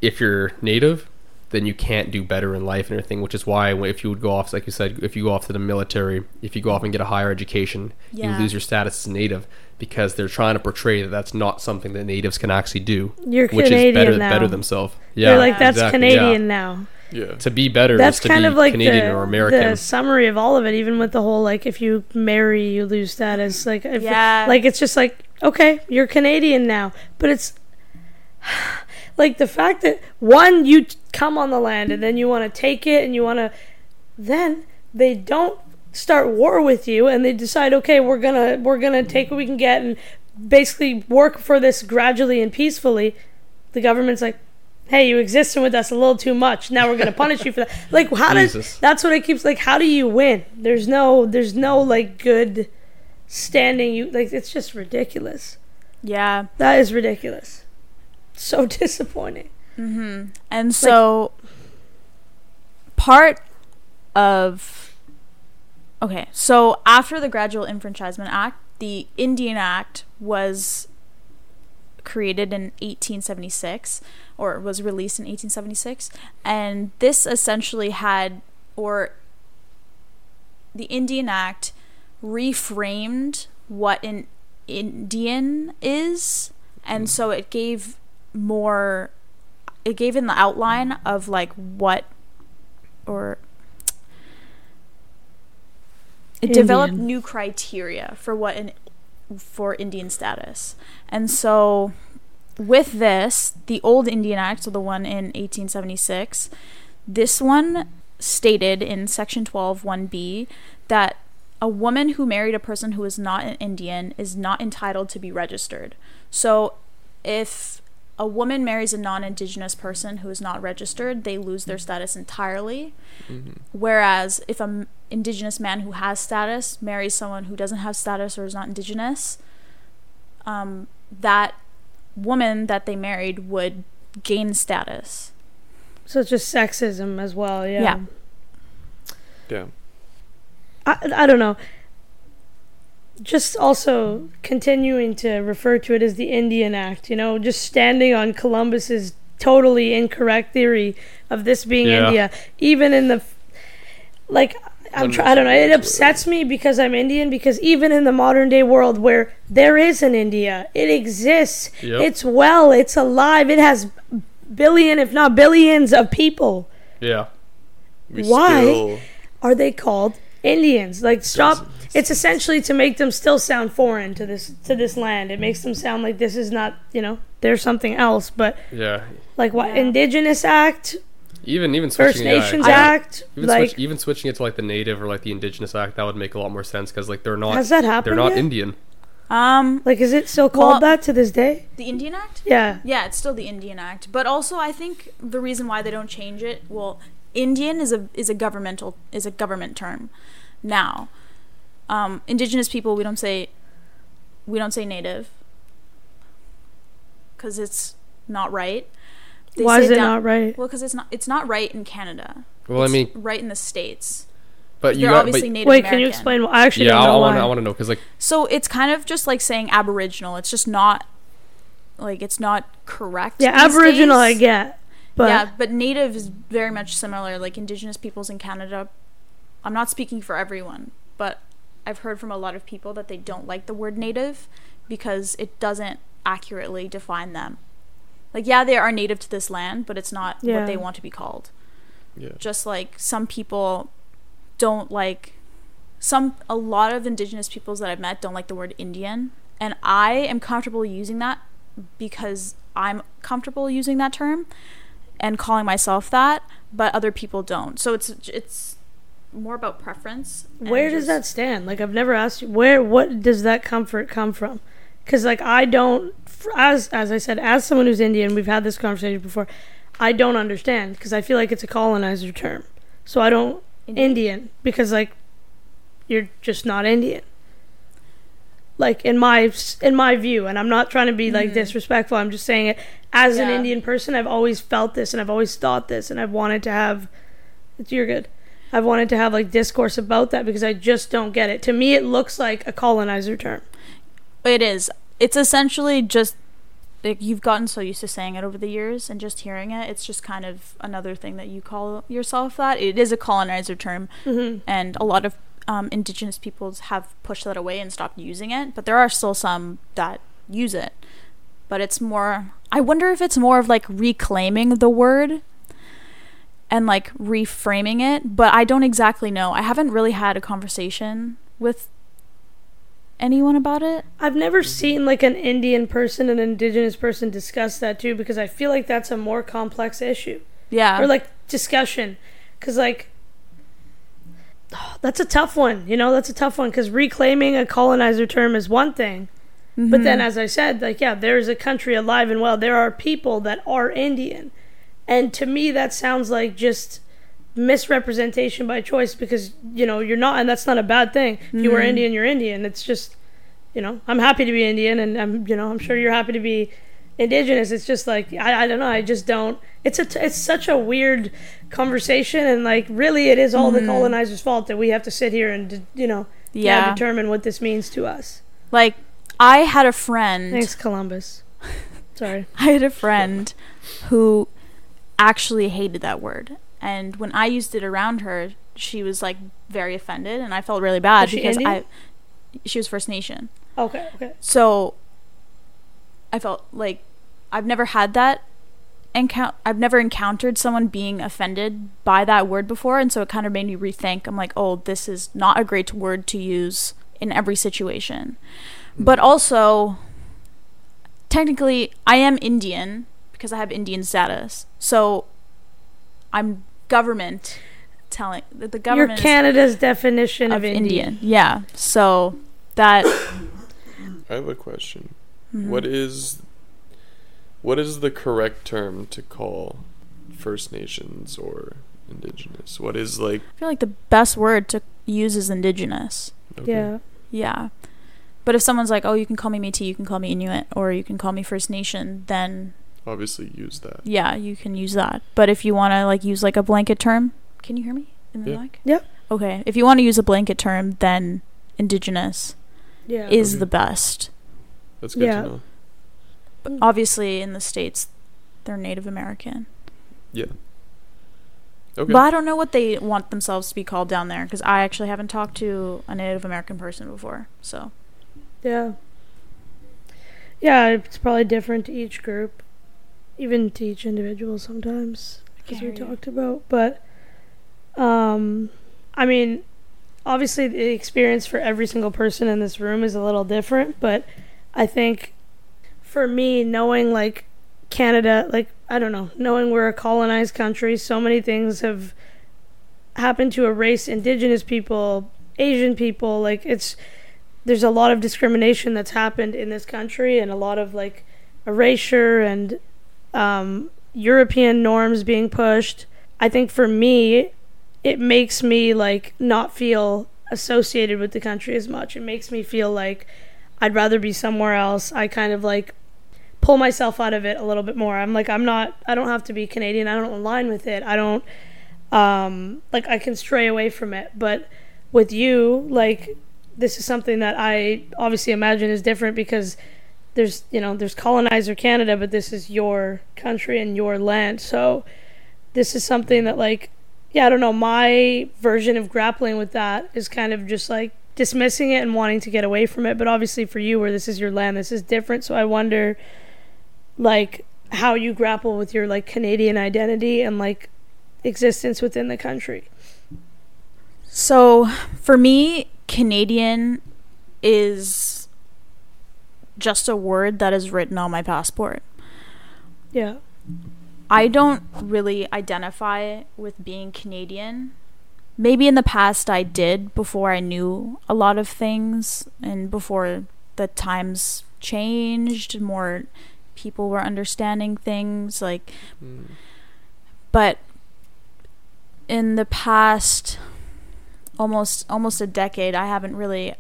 if you're native, then you can't do better in life and everything. Which is why if you would go off, like you said, if you go off to the military, if you go off and get a higher education, Yeah. you lose your status as native because they're trying to portray that that's not something that natives can actually do, You're which Canadian is better now. better themselves. Yeah, They're like that's exactly, yeah. Canadian now. Yeah. To be better That's is to kind be of like Canadian the, or American. the summary of all of it, even with the whole like if you marry you lose status. Like if Yeah. like it's just like okay, you're Canadian now, but it's like the fact that one you t- come on the land and then you want to take it and you want to then they don't start war with you and they decide okay we're gonna we're gonna take what we can get and basically work for this gradually and peacefully the government's like hey you existing with us a little too much. Now we're gonna punish you for that. Like how does that's what it keeps like how do you win? There's no there's no like good standing you like it's just ridiculous. Yeah. That is ridiculous so disappointing Mm-hmm. And so part of okay, so after the Gradual Enfranchisement Act, the Indian Act was created in 1876 or was released in 1876 and this essentially had or the Indian Act reframed what an Indian is and so it gave more it gave in the outline of like what or it developed new criteria for what an for Indian status. And so with this, the old Indian Act, so the one in 1876, this one stated in section 12 1b that a woman who married a person who is not an Indian is not entitled to be registered. So if a woman marries a non-indigenous person who is not registered, they lose their status entirely. Whereas if an indigenous man who has status marries someone who doesn't have status or is not indigenous, um, that woman that they married would gain status. So it's just sexism as well. Yeah. Yeah. Yeah. I, I don't know. Just also continuing to refer to it as the Indian Act, you know, just standing on Columbus's totally incorrect theory of this being Yeah. India, even in the like. I'm try- I don't know. It upsets me because I'm Indian. Because even in the modern day world, where there is an India, it exists. Yep. It's well. It's alive. It has billion, if not billions, of people. Yeah. We Why? still- are they called Indians? Like stop it's essentially to make them still sound foreign to this to this land. It makes them sound like this is not, you know, there's something else, but Yeah. like what Yeah. Indigenous Act, Even even First switching it, Nations I- Act, Even, like switch, even switching it to like the native or like the indigenous act, that would make a lot more sense because like they're not has that they're not yet? Indian. Um, Like is it still called Well- that to this day? the Indian Act? Yeah. Yeah, it's still the Indian Act, but also I think the reason why they don't change it, well, Indian is a is a governmental is a government term. Now, um, indigenous people we don't say we don't say native because it's not right. They Why is it down- not right? Well, because it's not it's not right in Canada. Well, It's I mean, right in the states. but you They're obviously but, Native Wait, American. can you explain? why? I actually yeah, don't I, know want why. I want to know because like So it's kind of just like saying Aboriginal. It's just not like it's not correct. yeah, these Aboriginal I get, but yeah, but native is very much similar. Like indigenous peoples in Canada, I'm not speaking for everyone, but I've heard from a lot of people that they don't like the word native because it doesn't accurately define them. Like, yeah, they are native to this land, but it's not Yeah. what they want to be called. Yeah. Just like some people don't like some a lot of indigenous peoples that I've met don't like the word Indian, and I am comfortable using that because I'm comfortable using that term and calling myself that, but other people don't. So it's it's more about preference. where does just- that stand? Like I've never asked you where what does that comfort come from? Cuz like I don't as as I said as someone who's Indian, we've had this conversation before. I don't understand because I feel like it's a colonizer term. So I don't Indian? Indian because like you're just not Indian. Like in my in my view, and I'm not trying to be like Mhm. disrespectful. I'm just saying it as an Indian person. I've always felt this, and I've always thought this, and I've wanted to have. You're good. I've wanted to have like discourse about that because I just don't get it. To me, it looks like a colonizer term. It is. It's essentially just like you've gotten so used to saying it over the years and just hearing it. It's just kind of another thing that you call yourself that. It is a colonizer term, hmm and a lot of um, indigenous peoples have pushed that away and stopped using it. But there are still some that use it. But it's more. I wonder if it's more of like reclaiming the word and like reframing it. But I don't exactly know. I haven't really had a conversation with anyone about it. I've never seen like an Indian person an indigenous person discuss that too because I feel like that's a more complex issue. Yeah. or like discussion because like that's a tough one you know that's a tough one because reclaiming a colonizer term is one thing but then Mhm. as i said like yeah there's a country alive and well there are people that are indian and to me that sounds like just misrepresentation by choice because you know you're not and that's not a bad thing if you were Mhm. indian you're indian it's just you know i'm happy to be indian and i'm you know i'm sure you're happy to be indigenous it's just like i, I don't know i just don't it's a t- it's such a weird conversation and like really it is all the Mhm. colonizers fault that we have to sit here and you know yeah. yeah. determine what this means to us Like I had a friend. thanks columbus sorry I had a friend who actually hated that word. And when I used it around her, she was like very offended and I felt really bad because Indian? I she was First Nation. okay okay So I felt like I've never had that encounter. I've never encountered someone being offended by that word before, and so it kind of made me rethink. I'm like, oh, this is not a great word to use in every situation. But also, technically, I am Indian because I have Indian status. So I'm government telling the, the You're government is Canada's definition of, of Indian. Indian. Yeah. So that I have a question. Mm-hmm. What is what is the correct term to call First Nations or Indigenous? What is like I feel like the best word to use is indigenous. okay. Yeah. Yeah. But if someone's like, "Oh, you can call me Métis, you can call me Inuit, or you can call me First Nation," then Obviously use that. yeah, you can use that. But if you want to like use like a blanket term, can you hear me in the Yeah. mic? Yeah. Okay. If you want to use a blanket term, then indigenous Yeah. is Okay. the best. That's good Yeah. to know. But obviously, in the states, they're Native American. Yeah. Okay. But I don't know what they want themselves to be called down there because I actually haven't talked to a Native American person before. So Yeah. Yeah, it's probably different to each group, even teach individuals sometimes, because we talked about. But, um, I mean, obviously the experience for every single person in this room is a little different, but I think for me, knowing like Canada, like, I don't know, knowing we're a colonized country, so many things have happened to erase indigenous people, Asian people, like, it's, there's a lot of discrimination that's happened in this country and a lot of like erasure and um, European norms being pushed. I think for me, it makes me like not feel associated with the country as much. It makes me feel like I'd rather be somewhere else. I kind of like pull myself out of it a little bit more. I'm like I'm not I don't have to be Canadian. I don't align with it. I don't um like I can stray away from it. But with you, like this is something that I obviously imagine is different because there's you know there's colonizer Canada, but this is your country and your land. So this is something that like yeah I don't know my version of grappling with that is kind of just like dismissing it and wanting to get away from it. But obviously for you, where this is your land, this is different. So I wonder like how you grapple with your like Canadian identity and like existence within the country. So for me, Canadian is just a word that is written on my passport. Yeah. I don't really identify with being Canadian. Maybe in the past I did before I knew a lot of things and before the times changed, more people were understanding things like Mm. but in the past almost almost a decade I haven't really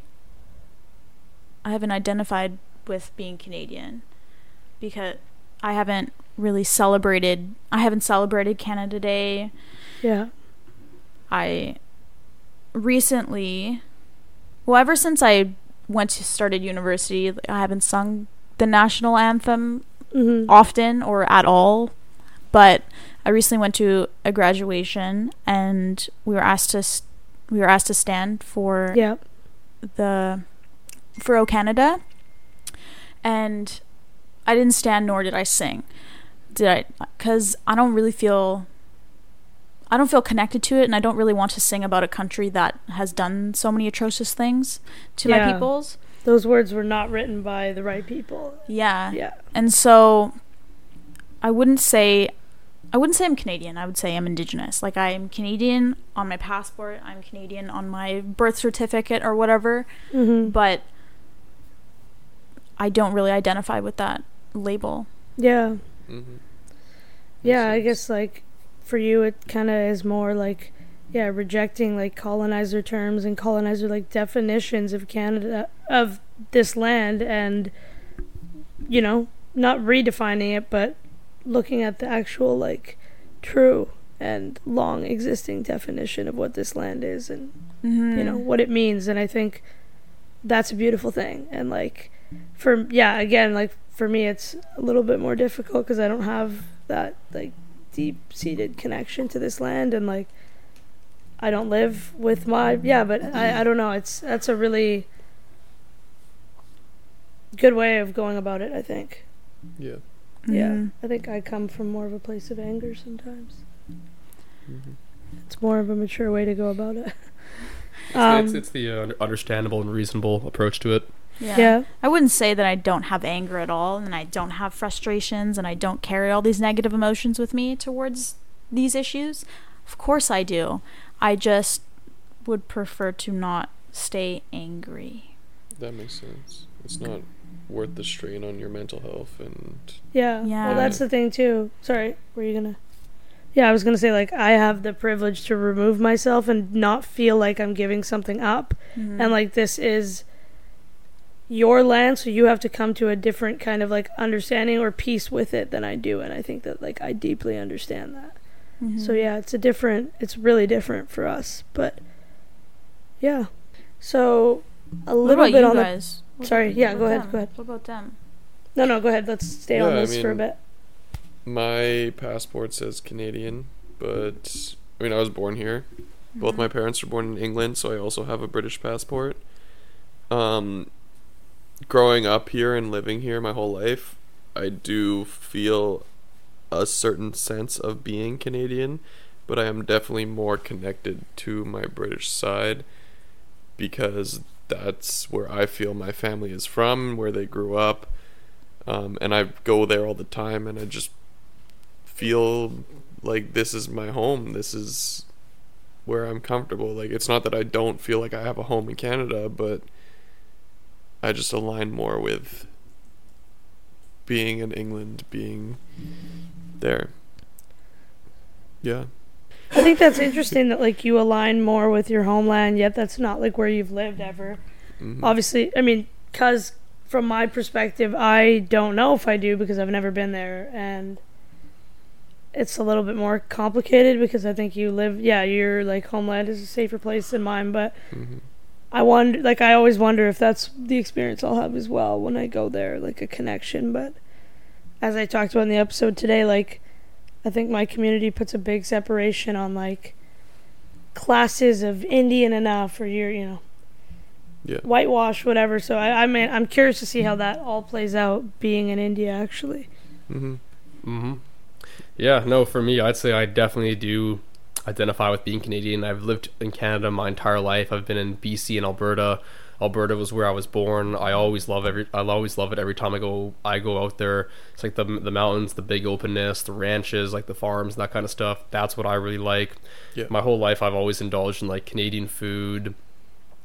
I haven't identified with being Canadian because I haven't really celebrated I haven't celebrated Canada Day. Yeah. I recently well ever since I went to started university I haven't sung the national anthem Mm-hmm. often or at all. But I recently went to a graduation and we were asked to s we were asked to stand for Yeah. the for O Canada, and I didn't stand nor did I sing. Did I? Because I don't really feel. I don't feel connected to it, and I don't really want to sing about a country that has done so many atrocious things to my peoples. Those words were not written by the right people. Yeah. Yeah. And so I wouldn't say I wouldn't say I'm Canadian. I would say I'm indigenous. Like I'm Canadian on my passport, I'm Canadian on my birth certificate or whatever, Mm-hmm. but I don't really identify with that label. Yeah. Mm-hmm. Yeah, I guess like for you it kind of is more like yeah, rejecting like colonizer terms and colonizer like definitions of Canada of this land and you know, not redefining it but looking at the actual like true and long existing definition of what this land is and Mm-hmm. you know what it means and i think that's a beautiful thing and like for yeah again like for me it's a little bit more difficult because i don't have that like deep seated connection to this land and like i don't live with my yeah but i i don't know it's that's a really good way of going about it i think Yeah. Yeah, Mhm. I think I come from more of a place of anger sometimes. hmm It's more of a mature way to go about it. It's, Um, it's, it's the uh, understandable and reasonable approach to it. Yeah. yeah, I wouldn't say that I don't have anger at all and I don't have frustrations and I don't carry all these negative emotions with me towards these issues. Of course I do. I just would prefer to not stay angry. That makes sense. It's not worth the strain on your mental health and yeah, Yeah. Well, that's the thing too. Sorry, were you gonna? Yeah, I was gonna say like I have the privilege to remove myself and not feel like I'm giving something up, Mhm. and like this is your land, so you have to come to a different kind of like understanding or peace with it than I do, and I think that like I deeply understand that. Mhm. So yeah, it's a different. It's really different for us, but yeah. So a What little about bit you on the? What Sorry, yeah, go ahead, them? go ahead. What about them? no, no, go ahead. Let's stay on Yeah, I this for a bit. my passport says Canadian, but I mean I was born here. Both Mhm. my parents were born in England, so I also have a British passport. Um growing up here and living here my whole life, I do feel a certain sense of being Canadian, but I am definitely more connected to my British side because that's where I feel my family is from, where they grew up. Um, and I go there all the time, and I just feel like this is my home. This is where I'm comfortable. Like it's not that I don't feel like I have a home in Canada, but I just align more with being in England, being there. Yeah. I think that's interesting that like you align more with your homeland, yet that's not like where you've lived ever. Mhm. Obviously, I mean, cause from my perspective, I don't know if I do because I've never been there, and it's a little bit more complicated because I think you live, yeah, your like homeland is a safer place than mine, but Mhm. I wonder, like, I always wonder if that's the experience I'll have as well when I go there, like a connection. But as I talked about in the episode today, like, I think my community puts a big separation on like classes of Indian enough or you're, you know, Yeah. whitewash, whatever. So I, I mean, I'm curious to see how that all plays out being in India, actually. Mhm. hmm Yeah, no, for me, I'd say I definitely do identify with being Canadian. I've lived in Canada my entire life. I've been in BC and Alberta. Alberta was where I was born. I always love every. I always love it every time I go. I go out there. It's like the the mountains, the big openness, the ranches, like the farms, that kind of stuff. That's what I really like. Yeah. My whole life, I've always indulged in like Canadian food,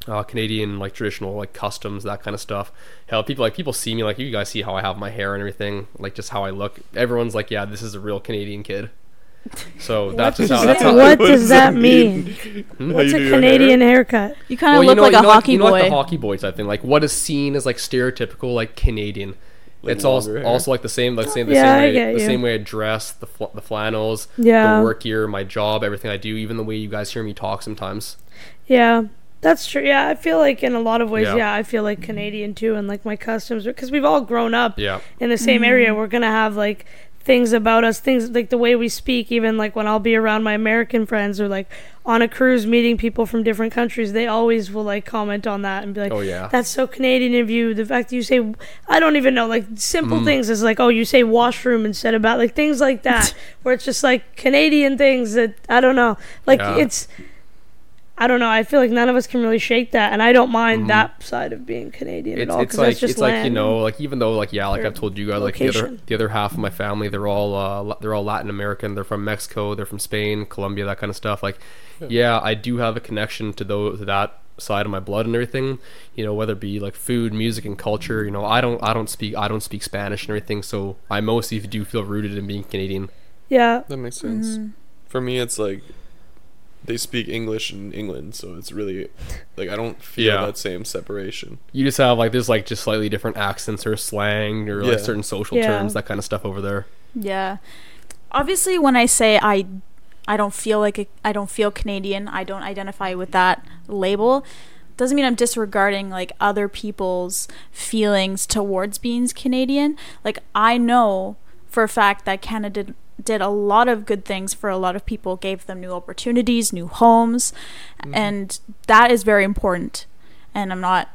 uh, Canadian like traditional like customs, that kind of stuff. Hell, people like people see me like you guys see how I have my hair and everything, like just how I look. Everyone's like, yeah, this is a real Canadian kid. So that's what just how does that's that, how. what What does does that that mean? Hmm? What's a do your Canadian haircut? You kind of Well, look you know, like you a know, hockey you know, boy. like the hockey boy type thing. Like what is seen as like stereotypical like Canadian. Like it's also hair. also like the same like same the Yeah, I same way get the you. same way I dress, the fl- the flannels, Yeah. the work gear, my job, everything I do, even the way you guys hear me talk sometimes. Yeah, that's true. Yeah, I feel like in a lot of ways, Yeah. yeah, I feel like Canadian too, and like my customs, because we've all grown up Yeah. in the same area. We're gonna have like things about us, things like the way we speak. Even like when I'll be around my American friends or like on a cruise meeting people from different countries, they always will like comment on that and be like, Oh yeah. "That's so Canadian of you." The fact that you say, I don't even know, like simple Mm. things is like, "Oh, you say washroom instead of about like things like that," where it's just like Canadian things that I don't know, like Yeah. it's. I don't know. I feel like none of us can really shake that, and I don't mind Mhm. that side of being Canadian it's, at all it's like that's just it's like you know like even though like yeah like I've told you guys like the other the other half of my family they're all uh they're all Latin American they're from Mexico they're from Spain Colombia that kind of stuff like Yeah. yeah I do have a connection to those to that side of my blood and everything you know whether it be like food music and culture you know I don't I don't speak I don't speak Spanish and everything so I mostly do feel rooted in being Canadian Yeah, That makes sense. Mhm. For me, it's like they speak English in England, so it's really like I don't feel Yeah. that same separation. you just have like there's like just slightly different accents or slang or like Yeah. certain social Yeah. terms that kind of stuff over there Yeah. Obviously, when I say I, I don't feel like a, I don't feel Canadian. I don't identify with that label. Doesn't mean I'm disregarding like other people's feelings towards being Canadian. Like I know for a fact that Canada did, did a lot of good things for a lot of people. Gave them new opportunities, new homes, Mhm. and that is very important. And I'm not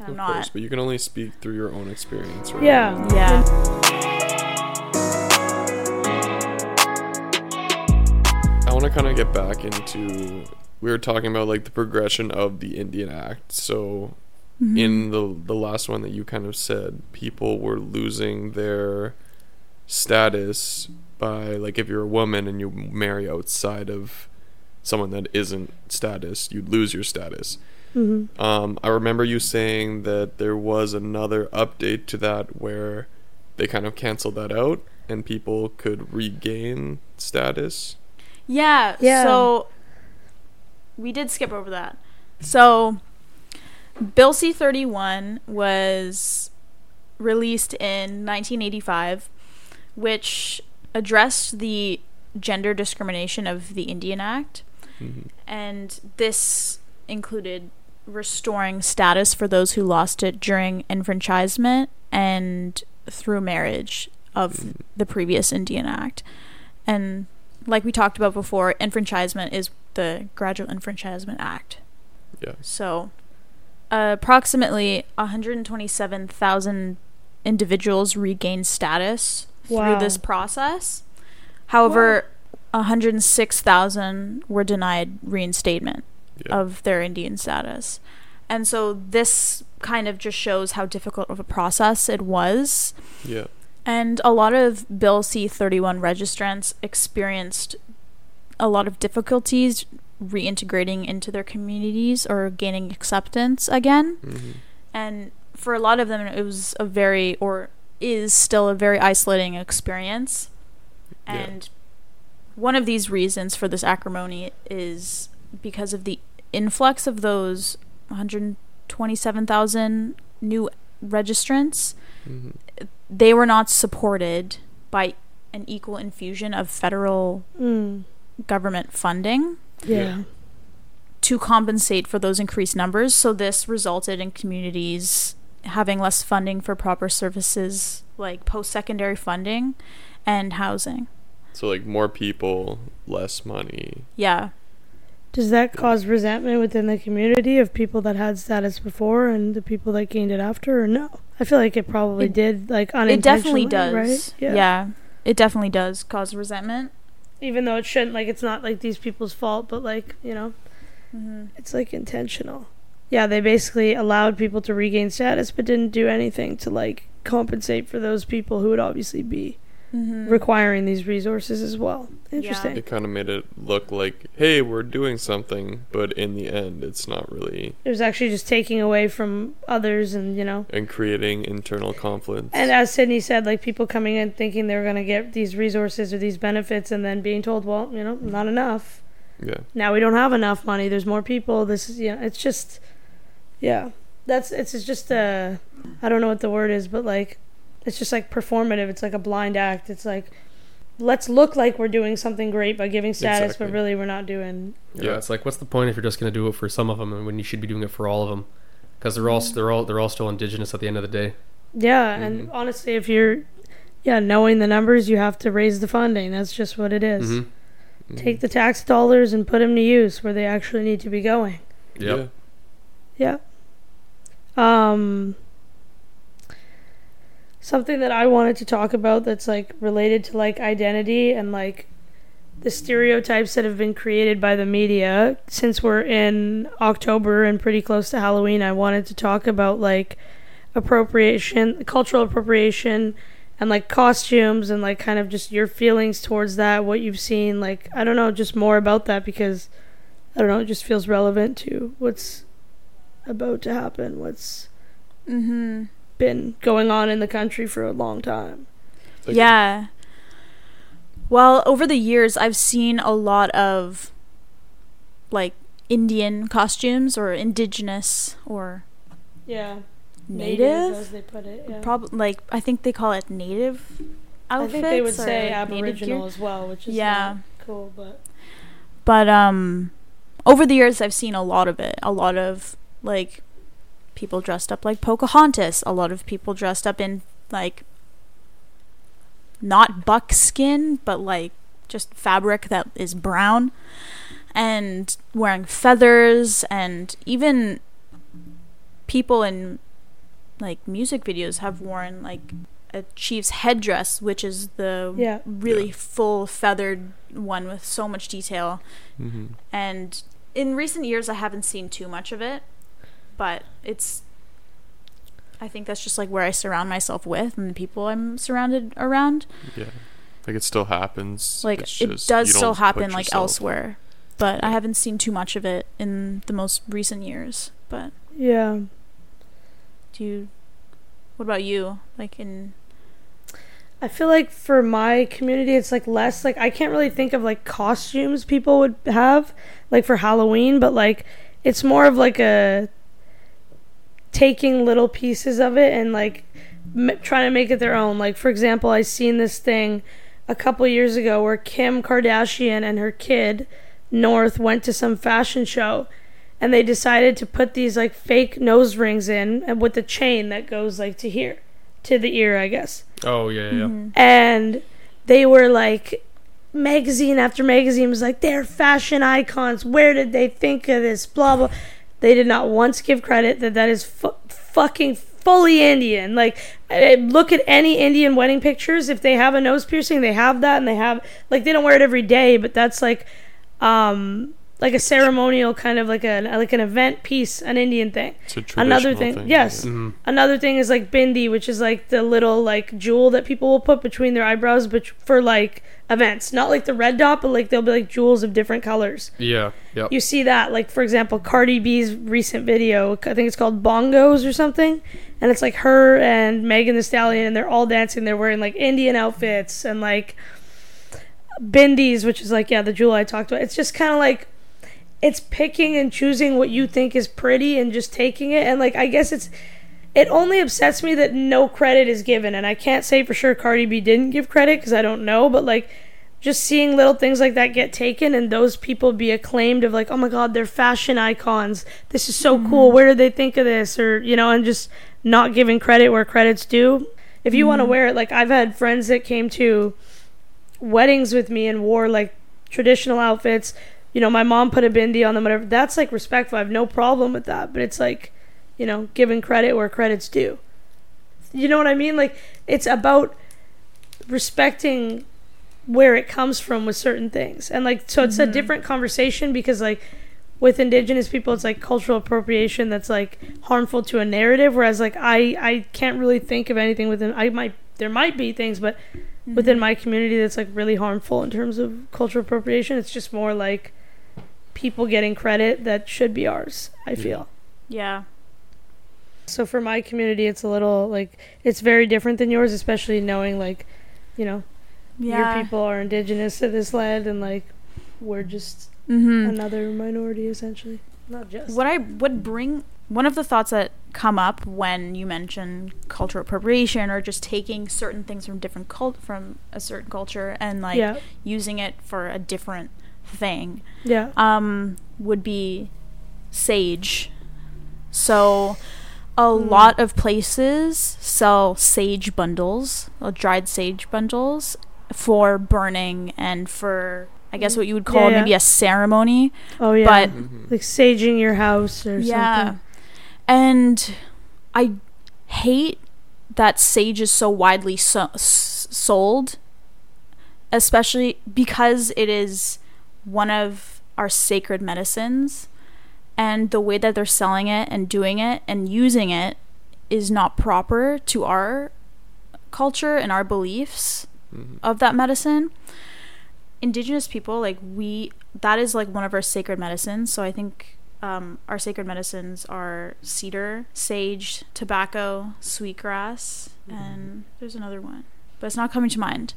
I'm of not. course, but you can only speak through your own experience, right? Yeah. Yeah. I want to kind of get back into we were talking about like the progression of the Indian Act. So Mm-hmm. in the the last one that you kind of said, people were losing their status by like if you're a woman and you marry outside of someone that isn't status, you'd lose your status. hmm Um, I remember you saying that there was another update to that where they kind of canceled that out and people could regain status. Yeah. Yeah. So we did skip over that. So Bill C 31 was released in 1985, which addressed the gender discrimination of the Indian Act. hmm And this included restoring status for those who lost it during enfranchisement and through marriage of Mhm. the previous Indian Act. And like we talked about before, enfranchisement is the Gradual Enfranchisement Act. Yeah. So, uh, approximately 127,000 individuals regained status Wow. through this process. However, 106,000 were denied reinstatement Yeah. of their Indian status. And so this kind of just shows how difficult of a process it was. yeah. And a lot of Bill C 31 registrants experienced a lot of difficulties reintegrating into their communities or gaining acceptance again. hmm And for a lot of them, it was a very, or is still a very isolating experience. Yeah. And one of these reasons for this acrimony is because of the influx of those 127,000 new registrants. hmm They were not supported by an equal infusion of federal Mm. government funding Yeah. to compensate for those increased numbers. So this resulted in communities having less funding for proper services like post-secondary funding and housing. So like more people, less money. Yeah. Does that cause resentment within the community of people that had status before and the people that gained it after, or no? I feel like it probably It- did, like unintentionally. It unintentionally. definitely does. right? Yeah. It definitely does cause resentment. Even though it shouldn't, like it's not like these people's fault, but like you know, Mm-hmm. it's like intentional. Yeah, they basically allowed people to regain status, but didn't do anything to like compensate for those people who would obviously be Mm-hmm. requiring these resources as well. Interesting. It kind of made it look like, hey, we're doing something, but in the end, it's not really, It was actually just taking away from others, and you know. and creating internal conflict. And as Sydney said, like people coming in thinking they're going to get these resources or these benefits, and then being told, well, you know, not enough. yeah. Now we don't have enough money. There's more people. This is, you know, it's just, yeah, that's it's, it's just uh, I don't know what the word is, but like, it's just like performative. It's like a blind act. It's like, let's look like we're doing something great by giving status, Exactly. but really we're not doing. Yeah, Yeah. it's like, what's the point if you're just going to do it for some of them, and when you should be doing it for all of them? Because they're all they're all they're all still indigenous at the end of the day. Yeah, and Mhm. honestly, if you're, yeah, knowing the numbers, you have to raise the funding. That's just what it is. hmm Mhm. Take the tax dollars and put them to use where they actually need to be going. Yep. Yeah. Um something that I wanted to talk about that's like related to like identity and like the stereotypes that have been created by the media since we're in October and pretty close to Halloween. I wanted to talk about like appropriation, cultural appropriation and like costumes and like kind of just your feelings towards that, what you've seen, like I don't know, just more about that because I don't know, it just feels relevant to what's about to happen, what's Mm-hmm. been going on in the country for a long time. Like- yeah. Well, over the years, I've seen a lot of like Indian costumes or indigenous or Yeah. native. as they put it. Yeah. Prob- like I think they call it native I outfits. think they would say Aboriginal as well, which is Yeah. cool, but But um, over the years, I've seen a lot of it. A lot of like people dressed up like Pocahontas. A lot of people dressed up in like not buckskin, but like just fabric that is brown, and wearing feathers, and even people in like music videos have worn like a chief's headdress, which is the Yeah. really Yeah. full feathered one with so much detail. Mm-hmm. And in recent years, I haven't seen too much of it, but it's. I think that's just like where I surround myself with and the people I'm surrounded around. Yeah, like it still happens. Like It's it just does still happen like yourself- elsewhere, but I haven't seen too much of it in the most recent years. But Yeah. do you? What about you? Like in I feel like for my community, it's like less like I can't really think of like costumes people would have like for Halloween, but like it's more of like a taking little pieces of it and like m- trying to make it their own. Like for example, I seen this thing a couple years ago where Kim Kardashian and her kid North went to some fashion show and they decided to put these like fake nose rings in and with the chain that goes like to here to the ear, I guess Oh yeah, yeah. Mhm. and they were like magazine after magazine was like they're fashion icons where did they think of this blah blah they did not once give credit that that is fu- fucking fully indian like look at any indian wedding pictures if they have a nose piercing they have that and they have like they don't wear it every day but that's like um like a ceremonial kind of like a like an event piece an indian thing It's a Another traditional thing- yes. Mhm. Another thing is like bindi, which is like the little like jewel that people will put between their eyebrows, but for like events, not like the red dot, but like they'll be like jewels of different colors. Yeah, yep. You see that, like for example, Cardi B's recent video. I think it's called Bongos or something, and it's like her and Megan Thee Stallion, and they're all dancing. They're wearing like Indian outfits and like bindis, which is like yeah, the jewel I talked about. It's just kind of like it's picking and choosing what you think is pretty and just taking it. And like I guess it's it only upsets me that no credit is given, and I can't say for sure Cardi B didn't give credit because I don't know, but like just seeing little things like that get taken and those people be acclaimed of like oh my god they're fashion icons. This is so cool. Mm-hmm. Where did they think of this? Or you know and just not giving credit where credit's due. If you want to mm-hmm. wear it like i've had friends that came to weddings with me and wore like traditional outfits. You know my mom put a bindi on them whatever. That's like respectful. I have no problem with that but it's like you know giving credit where credit's due. You know what i mean? Like it's about respecting where it comes from with certain things. And like so it's a mm-hmm. different conversation because like with indigenous people it's like cultural appropriation that's like harmful to a narrative whereas like i i can't really think of anything within i might there might be things but mm-hmm. within my community that's like really harmful in terms of cultural appropriation. It's just more like people getting credit that should be ours i feel. Yeah. So for my community it's a little like it's very different than yours especially knowing like you know Yeah. your people are indigenous to this land and like we're just Mm-hmm. another minority essentially not just What I would bring one of the thoughts that come up when you mention cultural appropriation or just taking certain things from different cult from a certain culture and like yeah using it for a different thing yeah um would be sage. So a Hmm. lot of places sell sage bundles, uh, dried sage bundles for burning and for I guess what you would call Yeah, yeah. maybe a ceremony. oh yeah But Mhm. like saging your house or yeah. something And I hate that sage is so widely so- s- sold, especially because it is one of our sacred medicines. And the way that they're selling it and doing it and using it is not proper to our culture and our beliefs Mhm. of that medicine. Indigenous people, like we, that is like one of our sacred medicines. So I think um, our sacred medicines are cedar, sage, tobacco, sweetgrass, and there's another one, but it's not coming to mind.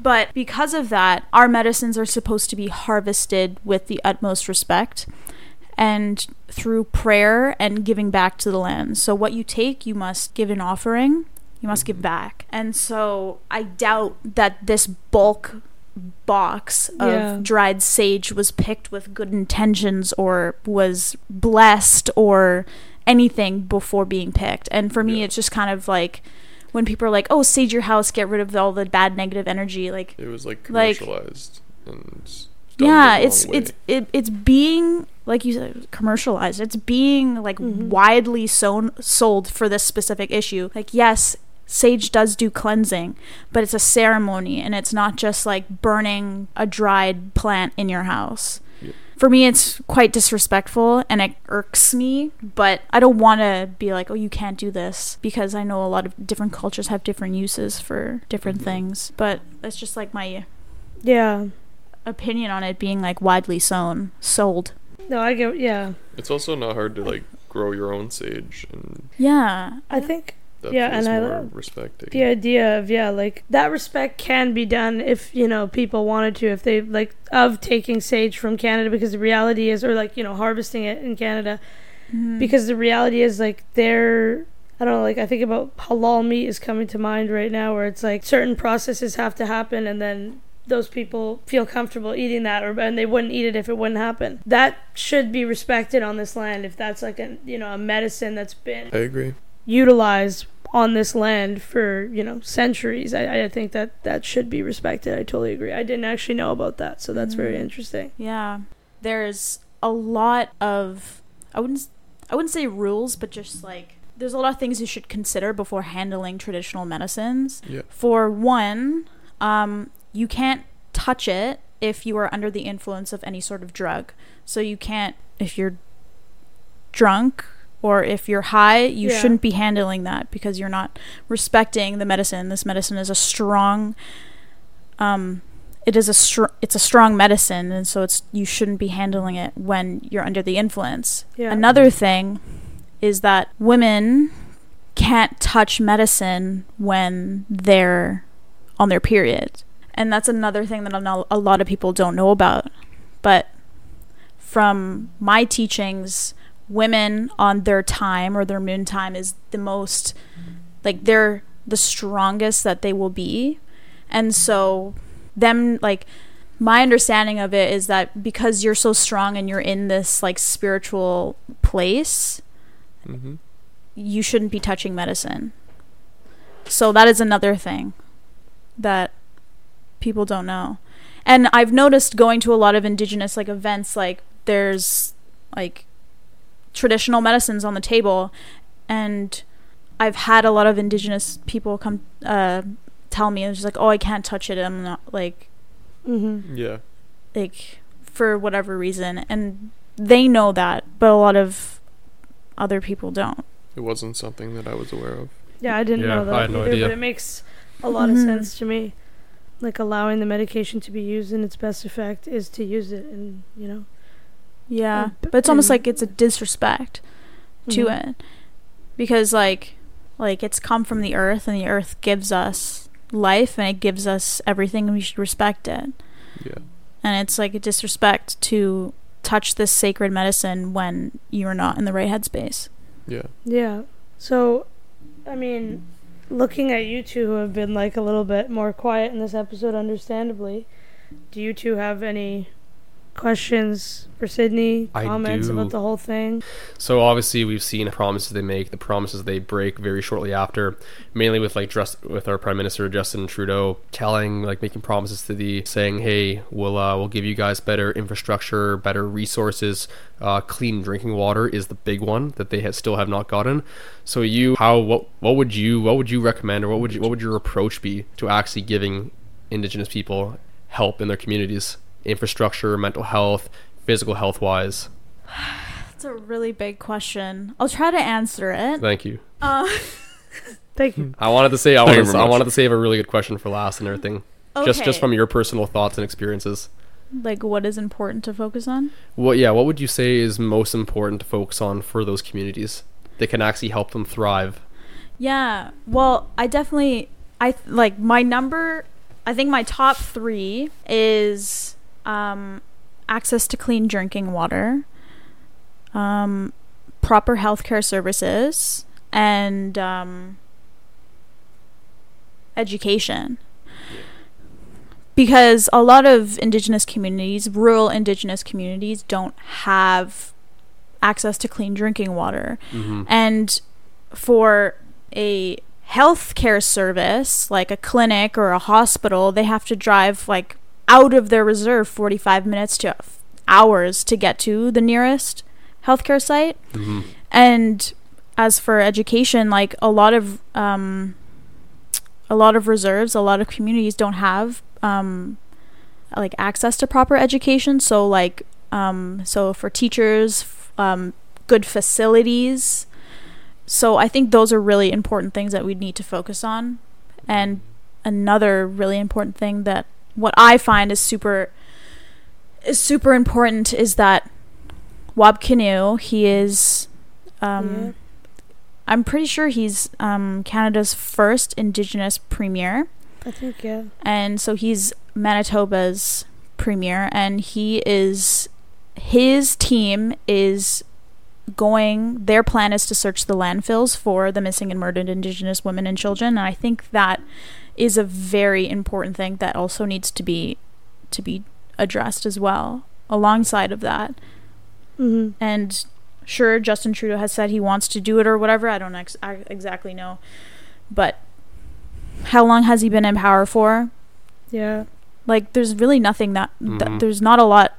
But because of that, our medicines are supposed to be harvested with the utmost respect and through prayer and giving back to the land. So what you take, you must give an offering, you must give mm-hmm. back. And so I doubt that this bulk box of Yeah. dried sage was picked with good intentions or was blessed or anything before being picked. And for me, Yeah. it's just kind of like when people are like, "Oh, sage your house, get rid of all the bad negative energy." Like It was like Like- commercialized and done yeah it's it's it, it's being like you said commercialized it's being like Mhm. widely sown, sold for this specific issue like yes sage does do cleansing but it's a ceremony and it's not just like burning a dried plant in your house Yeah. for me it's quite disrespectful and it irks me but i don't want to be like oh you can't do this because i know a lot of different cultures have different uses for different Mhm. things but that's just like my Yeah. opinion on it being like widely sown sold No, I get. Yeah. It's also not hard to like grow your own sage, and yeah I think that Yeah, and I more love respecting. the idea of yeah, like that respect can be done if you know people wanted to, if they like of taking sage from Canada because the reality is, or like you know harvesting it in Canada Mhm. because the reality is like they're I don't know, like I think about halal meat is coming to mind right now where it's like certain processes have to happen and then those people feel comfortable eating that or and they wouldn't eat it if it wouldn't happen. That should be respected on this land if that's like a you know, a medicine that's been I agree. utilized on this land for, you know, centuries. I, I think that that should be respected. I totally agree. I didn't actually know about that, so that's very Mm. interesting. Yeah. There's a lot of I wouldn't s- I wouldn't say rules, but just like there's a lot of things you should consider before handling traditional medicines. Yeah. For one, um, you can't touch it if you are under the influence of any sort of drug. So you can't if you're drunk or if you're high, you Yeah. shouldn't be handling that because you're not respecting the medicine. This medicine is a strong um it is a str- it's a strong medicine and so it's you shouldn't be handling it when you're under the influence. Yeah. Another thing is that women can't touch medicine when they're on their period. And that's another thing that a lot of people don't know about. But from my teachings, women on their time or their moon time is the most like they're the strongest that they will be. And so them like my understanding of it is that because you're so strong and you're in this like spiritual place, Mm-hmm. you shouldn't be touching medicine. So that is another thing that people don't know. And I've noticed going to a lot of indigenous like events like there's like traditional medicines on the table and I've had a lot of indigenous people come uh tell me it's just like oh I can't touch it I'm not like Mhm. Yeah. like for whatever reason and they know that but a lot of other people don't. It wasn't something that I was aware of. Yeah, I didn't Yeah, know that I had no either, idea. but it makes a lot of Mhm. sense to me. Like allowing the medication to be used in its best effect is to use it, and you know. Yeah, And but it's almost like it's a disrespect to Mhm. it because like like it's come from the earth and the earth gives us life and it gives us everything and we should respect it. Yeah. And it's like a disrespect to touch this sacred medicine when you're not in the right headspace. Yeah. Yeah. So, I mean, looking at you two who have been like a little bit more quiet in this episode, understandably, do you two have any questions for Sydney? Comments about the whole thing? So obviously we've seen the promises they make, the promises they break very shortly after, mainly with like just with our Prime Minister Justin Trudeau telling like making promises to the saying, hey, we'll uh, we'll give you guys better infrastructure, better resources, uh, clean drinking water is the big one that they ha- still have not gotten. So you, how what what would you what would you recommend or what would you, what would your approach be to actually giving Indigenous people help in their communities, infrastructure, mental health, physical health wise? That's a really big question. I'll try to answer it. Thank you. Uh, Thank you. I wanted to say I wanted, very I wanted to save a really good question for last and everything. Okay. Just just from your personal thoughts and experiences. like what is important to focus on? What yeah, what would you say is most important to focus on for those communities that can actually help them thrive? Yeah. Well, I definitely I th- like my number I think my top 3 is um access to clean drinking water, um proper healthcare services and um education. Because a lot of indigenous communities, rural indigenous communities don't have access to clean drinking water. Mm-hmm. And for a healthcare service, like a clinic or a hospital, they have to drive like out of their reserve 45 minutes to hours to get to the nearest healthcare site. Mhm. And as for education, like a lot of um, a lot of reserves, a lot of communities don't have um, like access to proper education. So like um, so for teachers, f- um, good facilities. So I think those are really important things that we need to focus on. And another really important thing that what I find is super is super important is that Wab Kinew, he is um Yeah. I'm pretty sure he's um Canada's first indigenous premier I think yeah. and so he's Manitoba's premier and he is his team is going their plan is to search the landfills for the missing and murdered indigenous women and children and I think that is a very important thing that also needs to be to be addressed as well alongside of that hmm and sure Justin Trudeau has said he wants to do it or whatever I don't ex- I exactly know but how long has he been in power for Yeah. like there's really nothing that, that Mhm. there's not a lot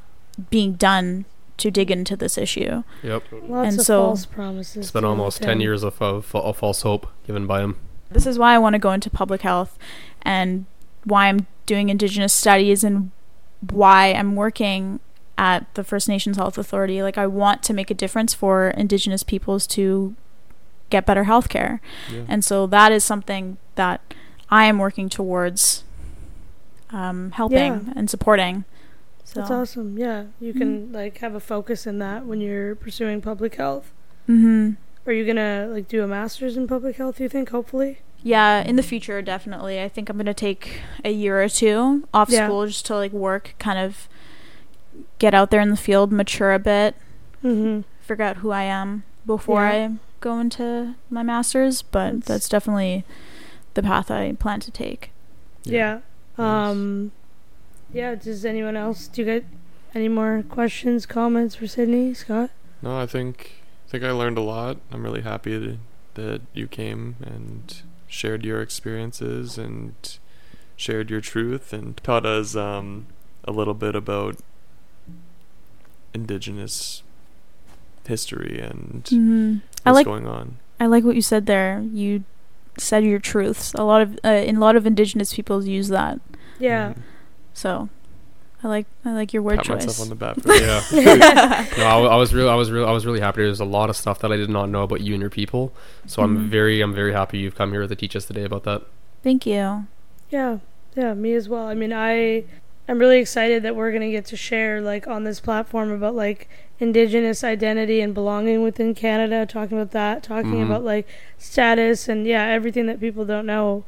being done to dig into this issue Yep. Lots And of so- false promises. It's been almost 10 him. years of, of, of false hope given by him. This is why I want to go into public health and why I'm doing indigenous studies and why I'm working at the First Nations Health Authority like I want to make a difference for indigenous peoples to get better health care Yeah. And so that is something that I am working towards um, helping Yeah. and supporting. So, That's awesome. Yeah, you can like have a focus in that when you're pursuing public health. hmm Are you gonna like do a master's in public health? You think hopefully? Yeah, in the future, definitely. I think I'm gonna take a year or two off Yeah. school just to like work, kind of get out there in the field, mature a bit, Mm-hmm. figure out who I am before Yeah. I go into my masters. But That's- that's definitely the path I plan to take. Yeah. Um. Yeah. Does anyone else? Do you get any more questions, comments for Sydney, Scott? No, I think I think I learned a lot. I'm really happy that, that you came and shared your experiences and shared your truth and taught us um, a little bit about indigenous history and Mm-hmm. I what's like going on. I like what you said there. You said your truths. A lot of uh, in a lot of indigenous peoples use that. Yeah. Mm. So I like I like your word Pat choice. myself on the back. Yeah. no, I, w- I was really, I was really, I was really happy. There's a lot of stuff that I did not know about you and your people. So Mhm. I'm very, I'm very happy you've come here to teach us today about that. Thank you. Yeah, yeah, me as well. I mean, I I'm really excited that we're gonna get to share like on this platform about like indigenous identity and belonging within Canada, talking about that, talking Mhm. about like status and yeah, everything that people don't know.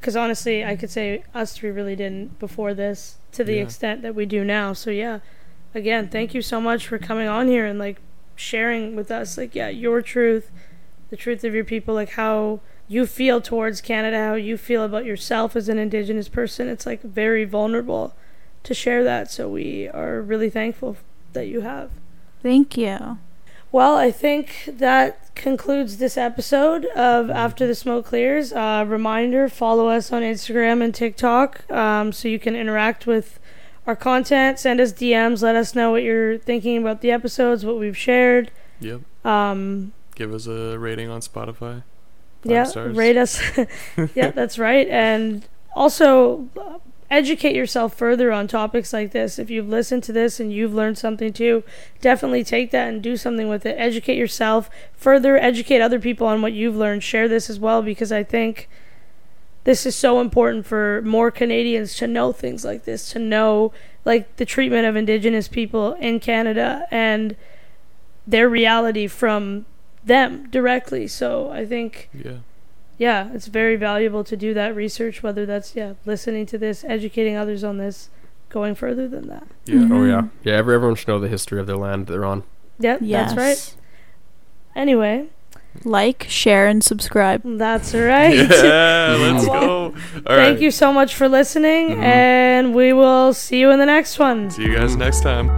Because honestly, I could say us three really didn't before this to the Yeah. extent that we do now. So yeah, again, thank you so much for coming on here and like sharing with us like yeah your truth, the truth of your people, like how you feel towards Canada, how you feel about yourself as an Indigenous person. It's like very vulnerable to share that. So we are really thankful that you have. Thank you. Well, I think that concludes this episode of After the Smoke Clears. Uh, reminder follow us on Instagram and TikTok um, so you can interact with our content. Send us DMs. Let us know what you're thinking about the episodes, what we've shared. Yep. Um, Give us a rating on Spotify. Five yeah, stars. rate us. yeah, that's right. And also educate yourself further on topics like this. If you've listened to this and you've learned something too, definitely take that and do something with it. Educate yourself, further educate other people on what you've learned. Share this as well because I think this is so important for more Canadians to know things like this, to know like the treatment of indigenous people in Canada and their reality from them directly. So I think Yeah. Yeah, it's very valuable to do that research, whether that's yeah, listening to this, educating others on this, going further than that. Yeah. Oh Mhm. yeah, yeah. Every, everyone should know the history of their land they're on. Yep, Yes. that's right. Anyway, Like, share, and subscribe. that's right. Yeah, let's go. All Thank right. you so much for listening, Mhm. and we will see you in the next one. See you guys next time.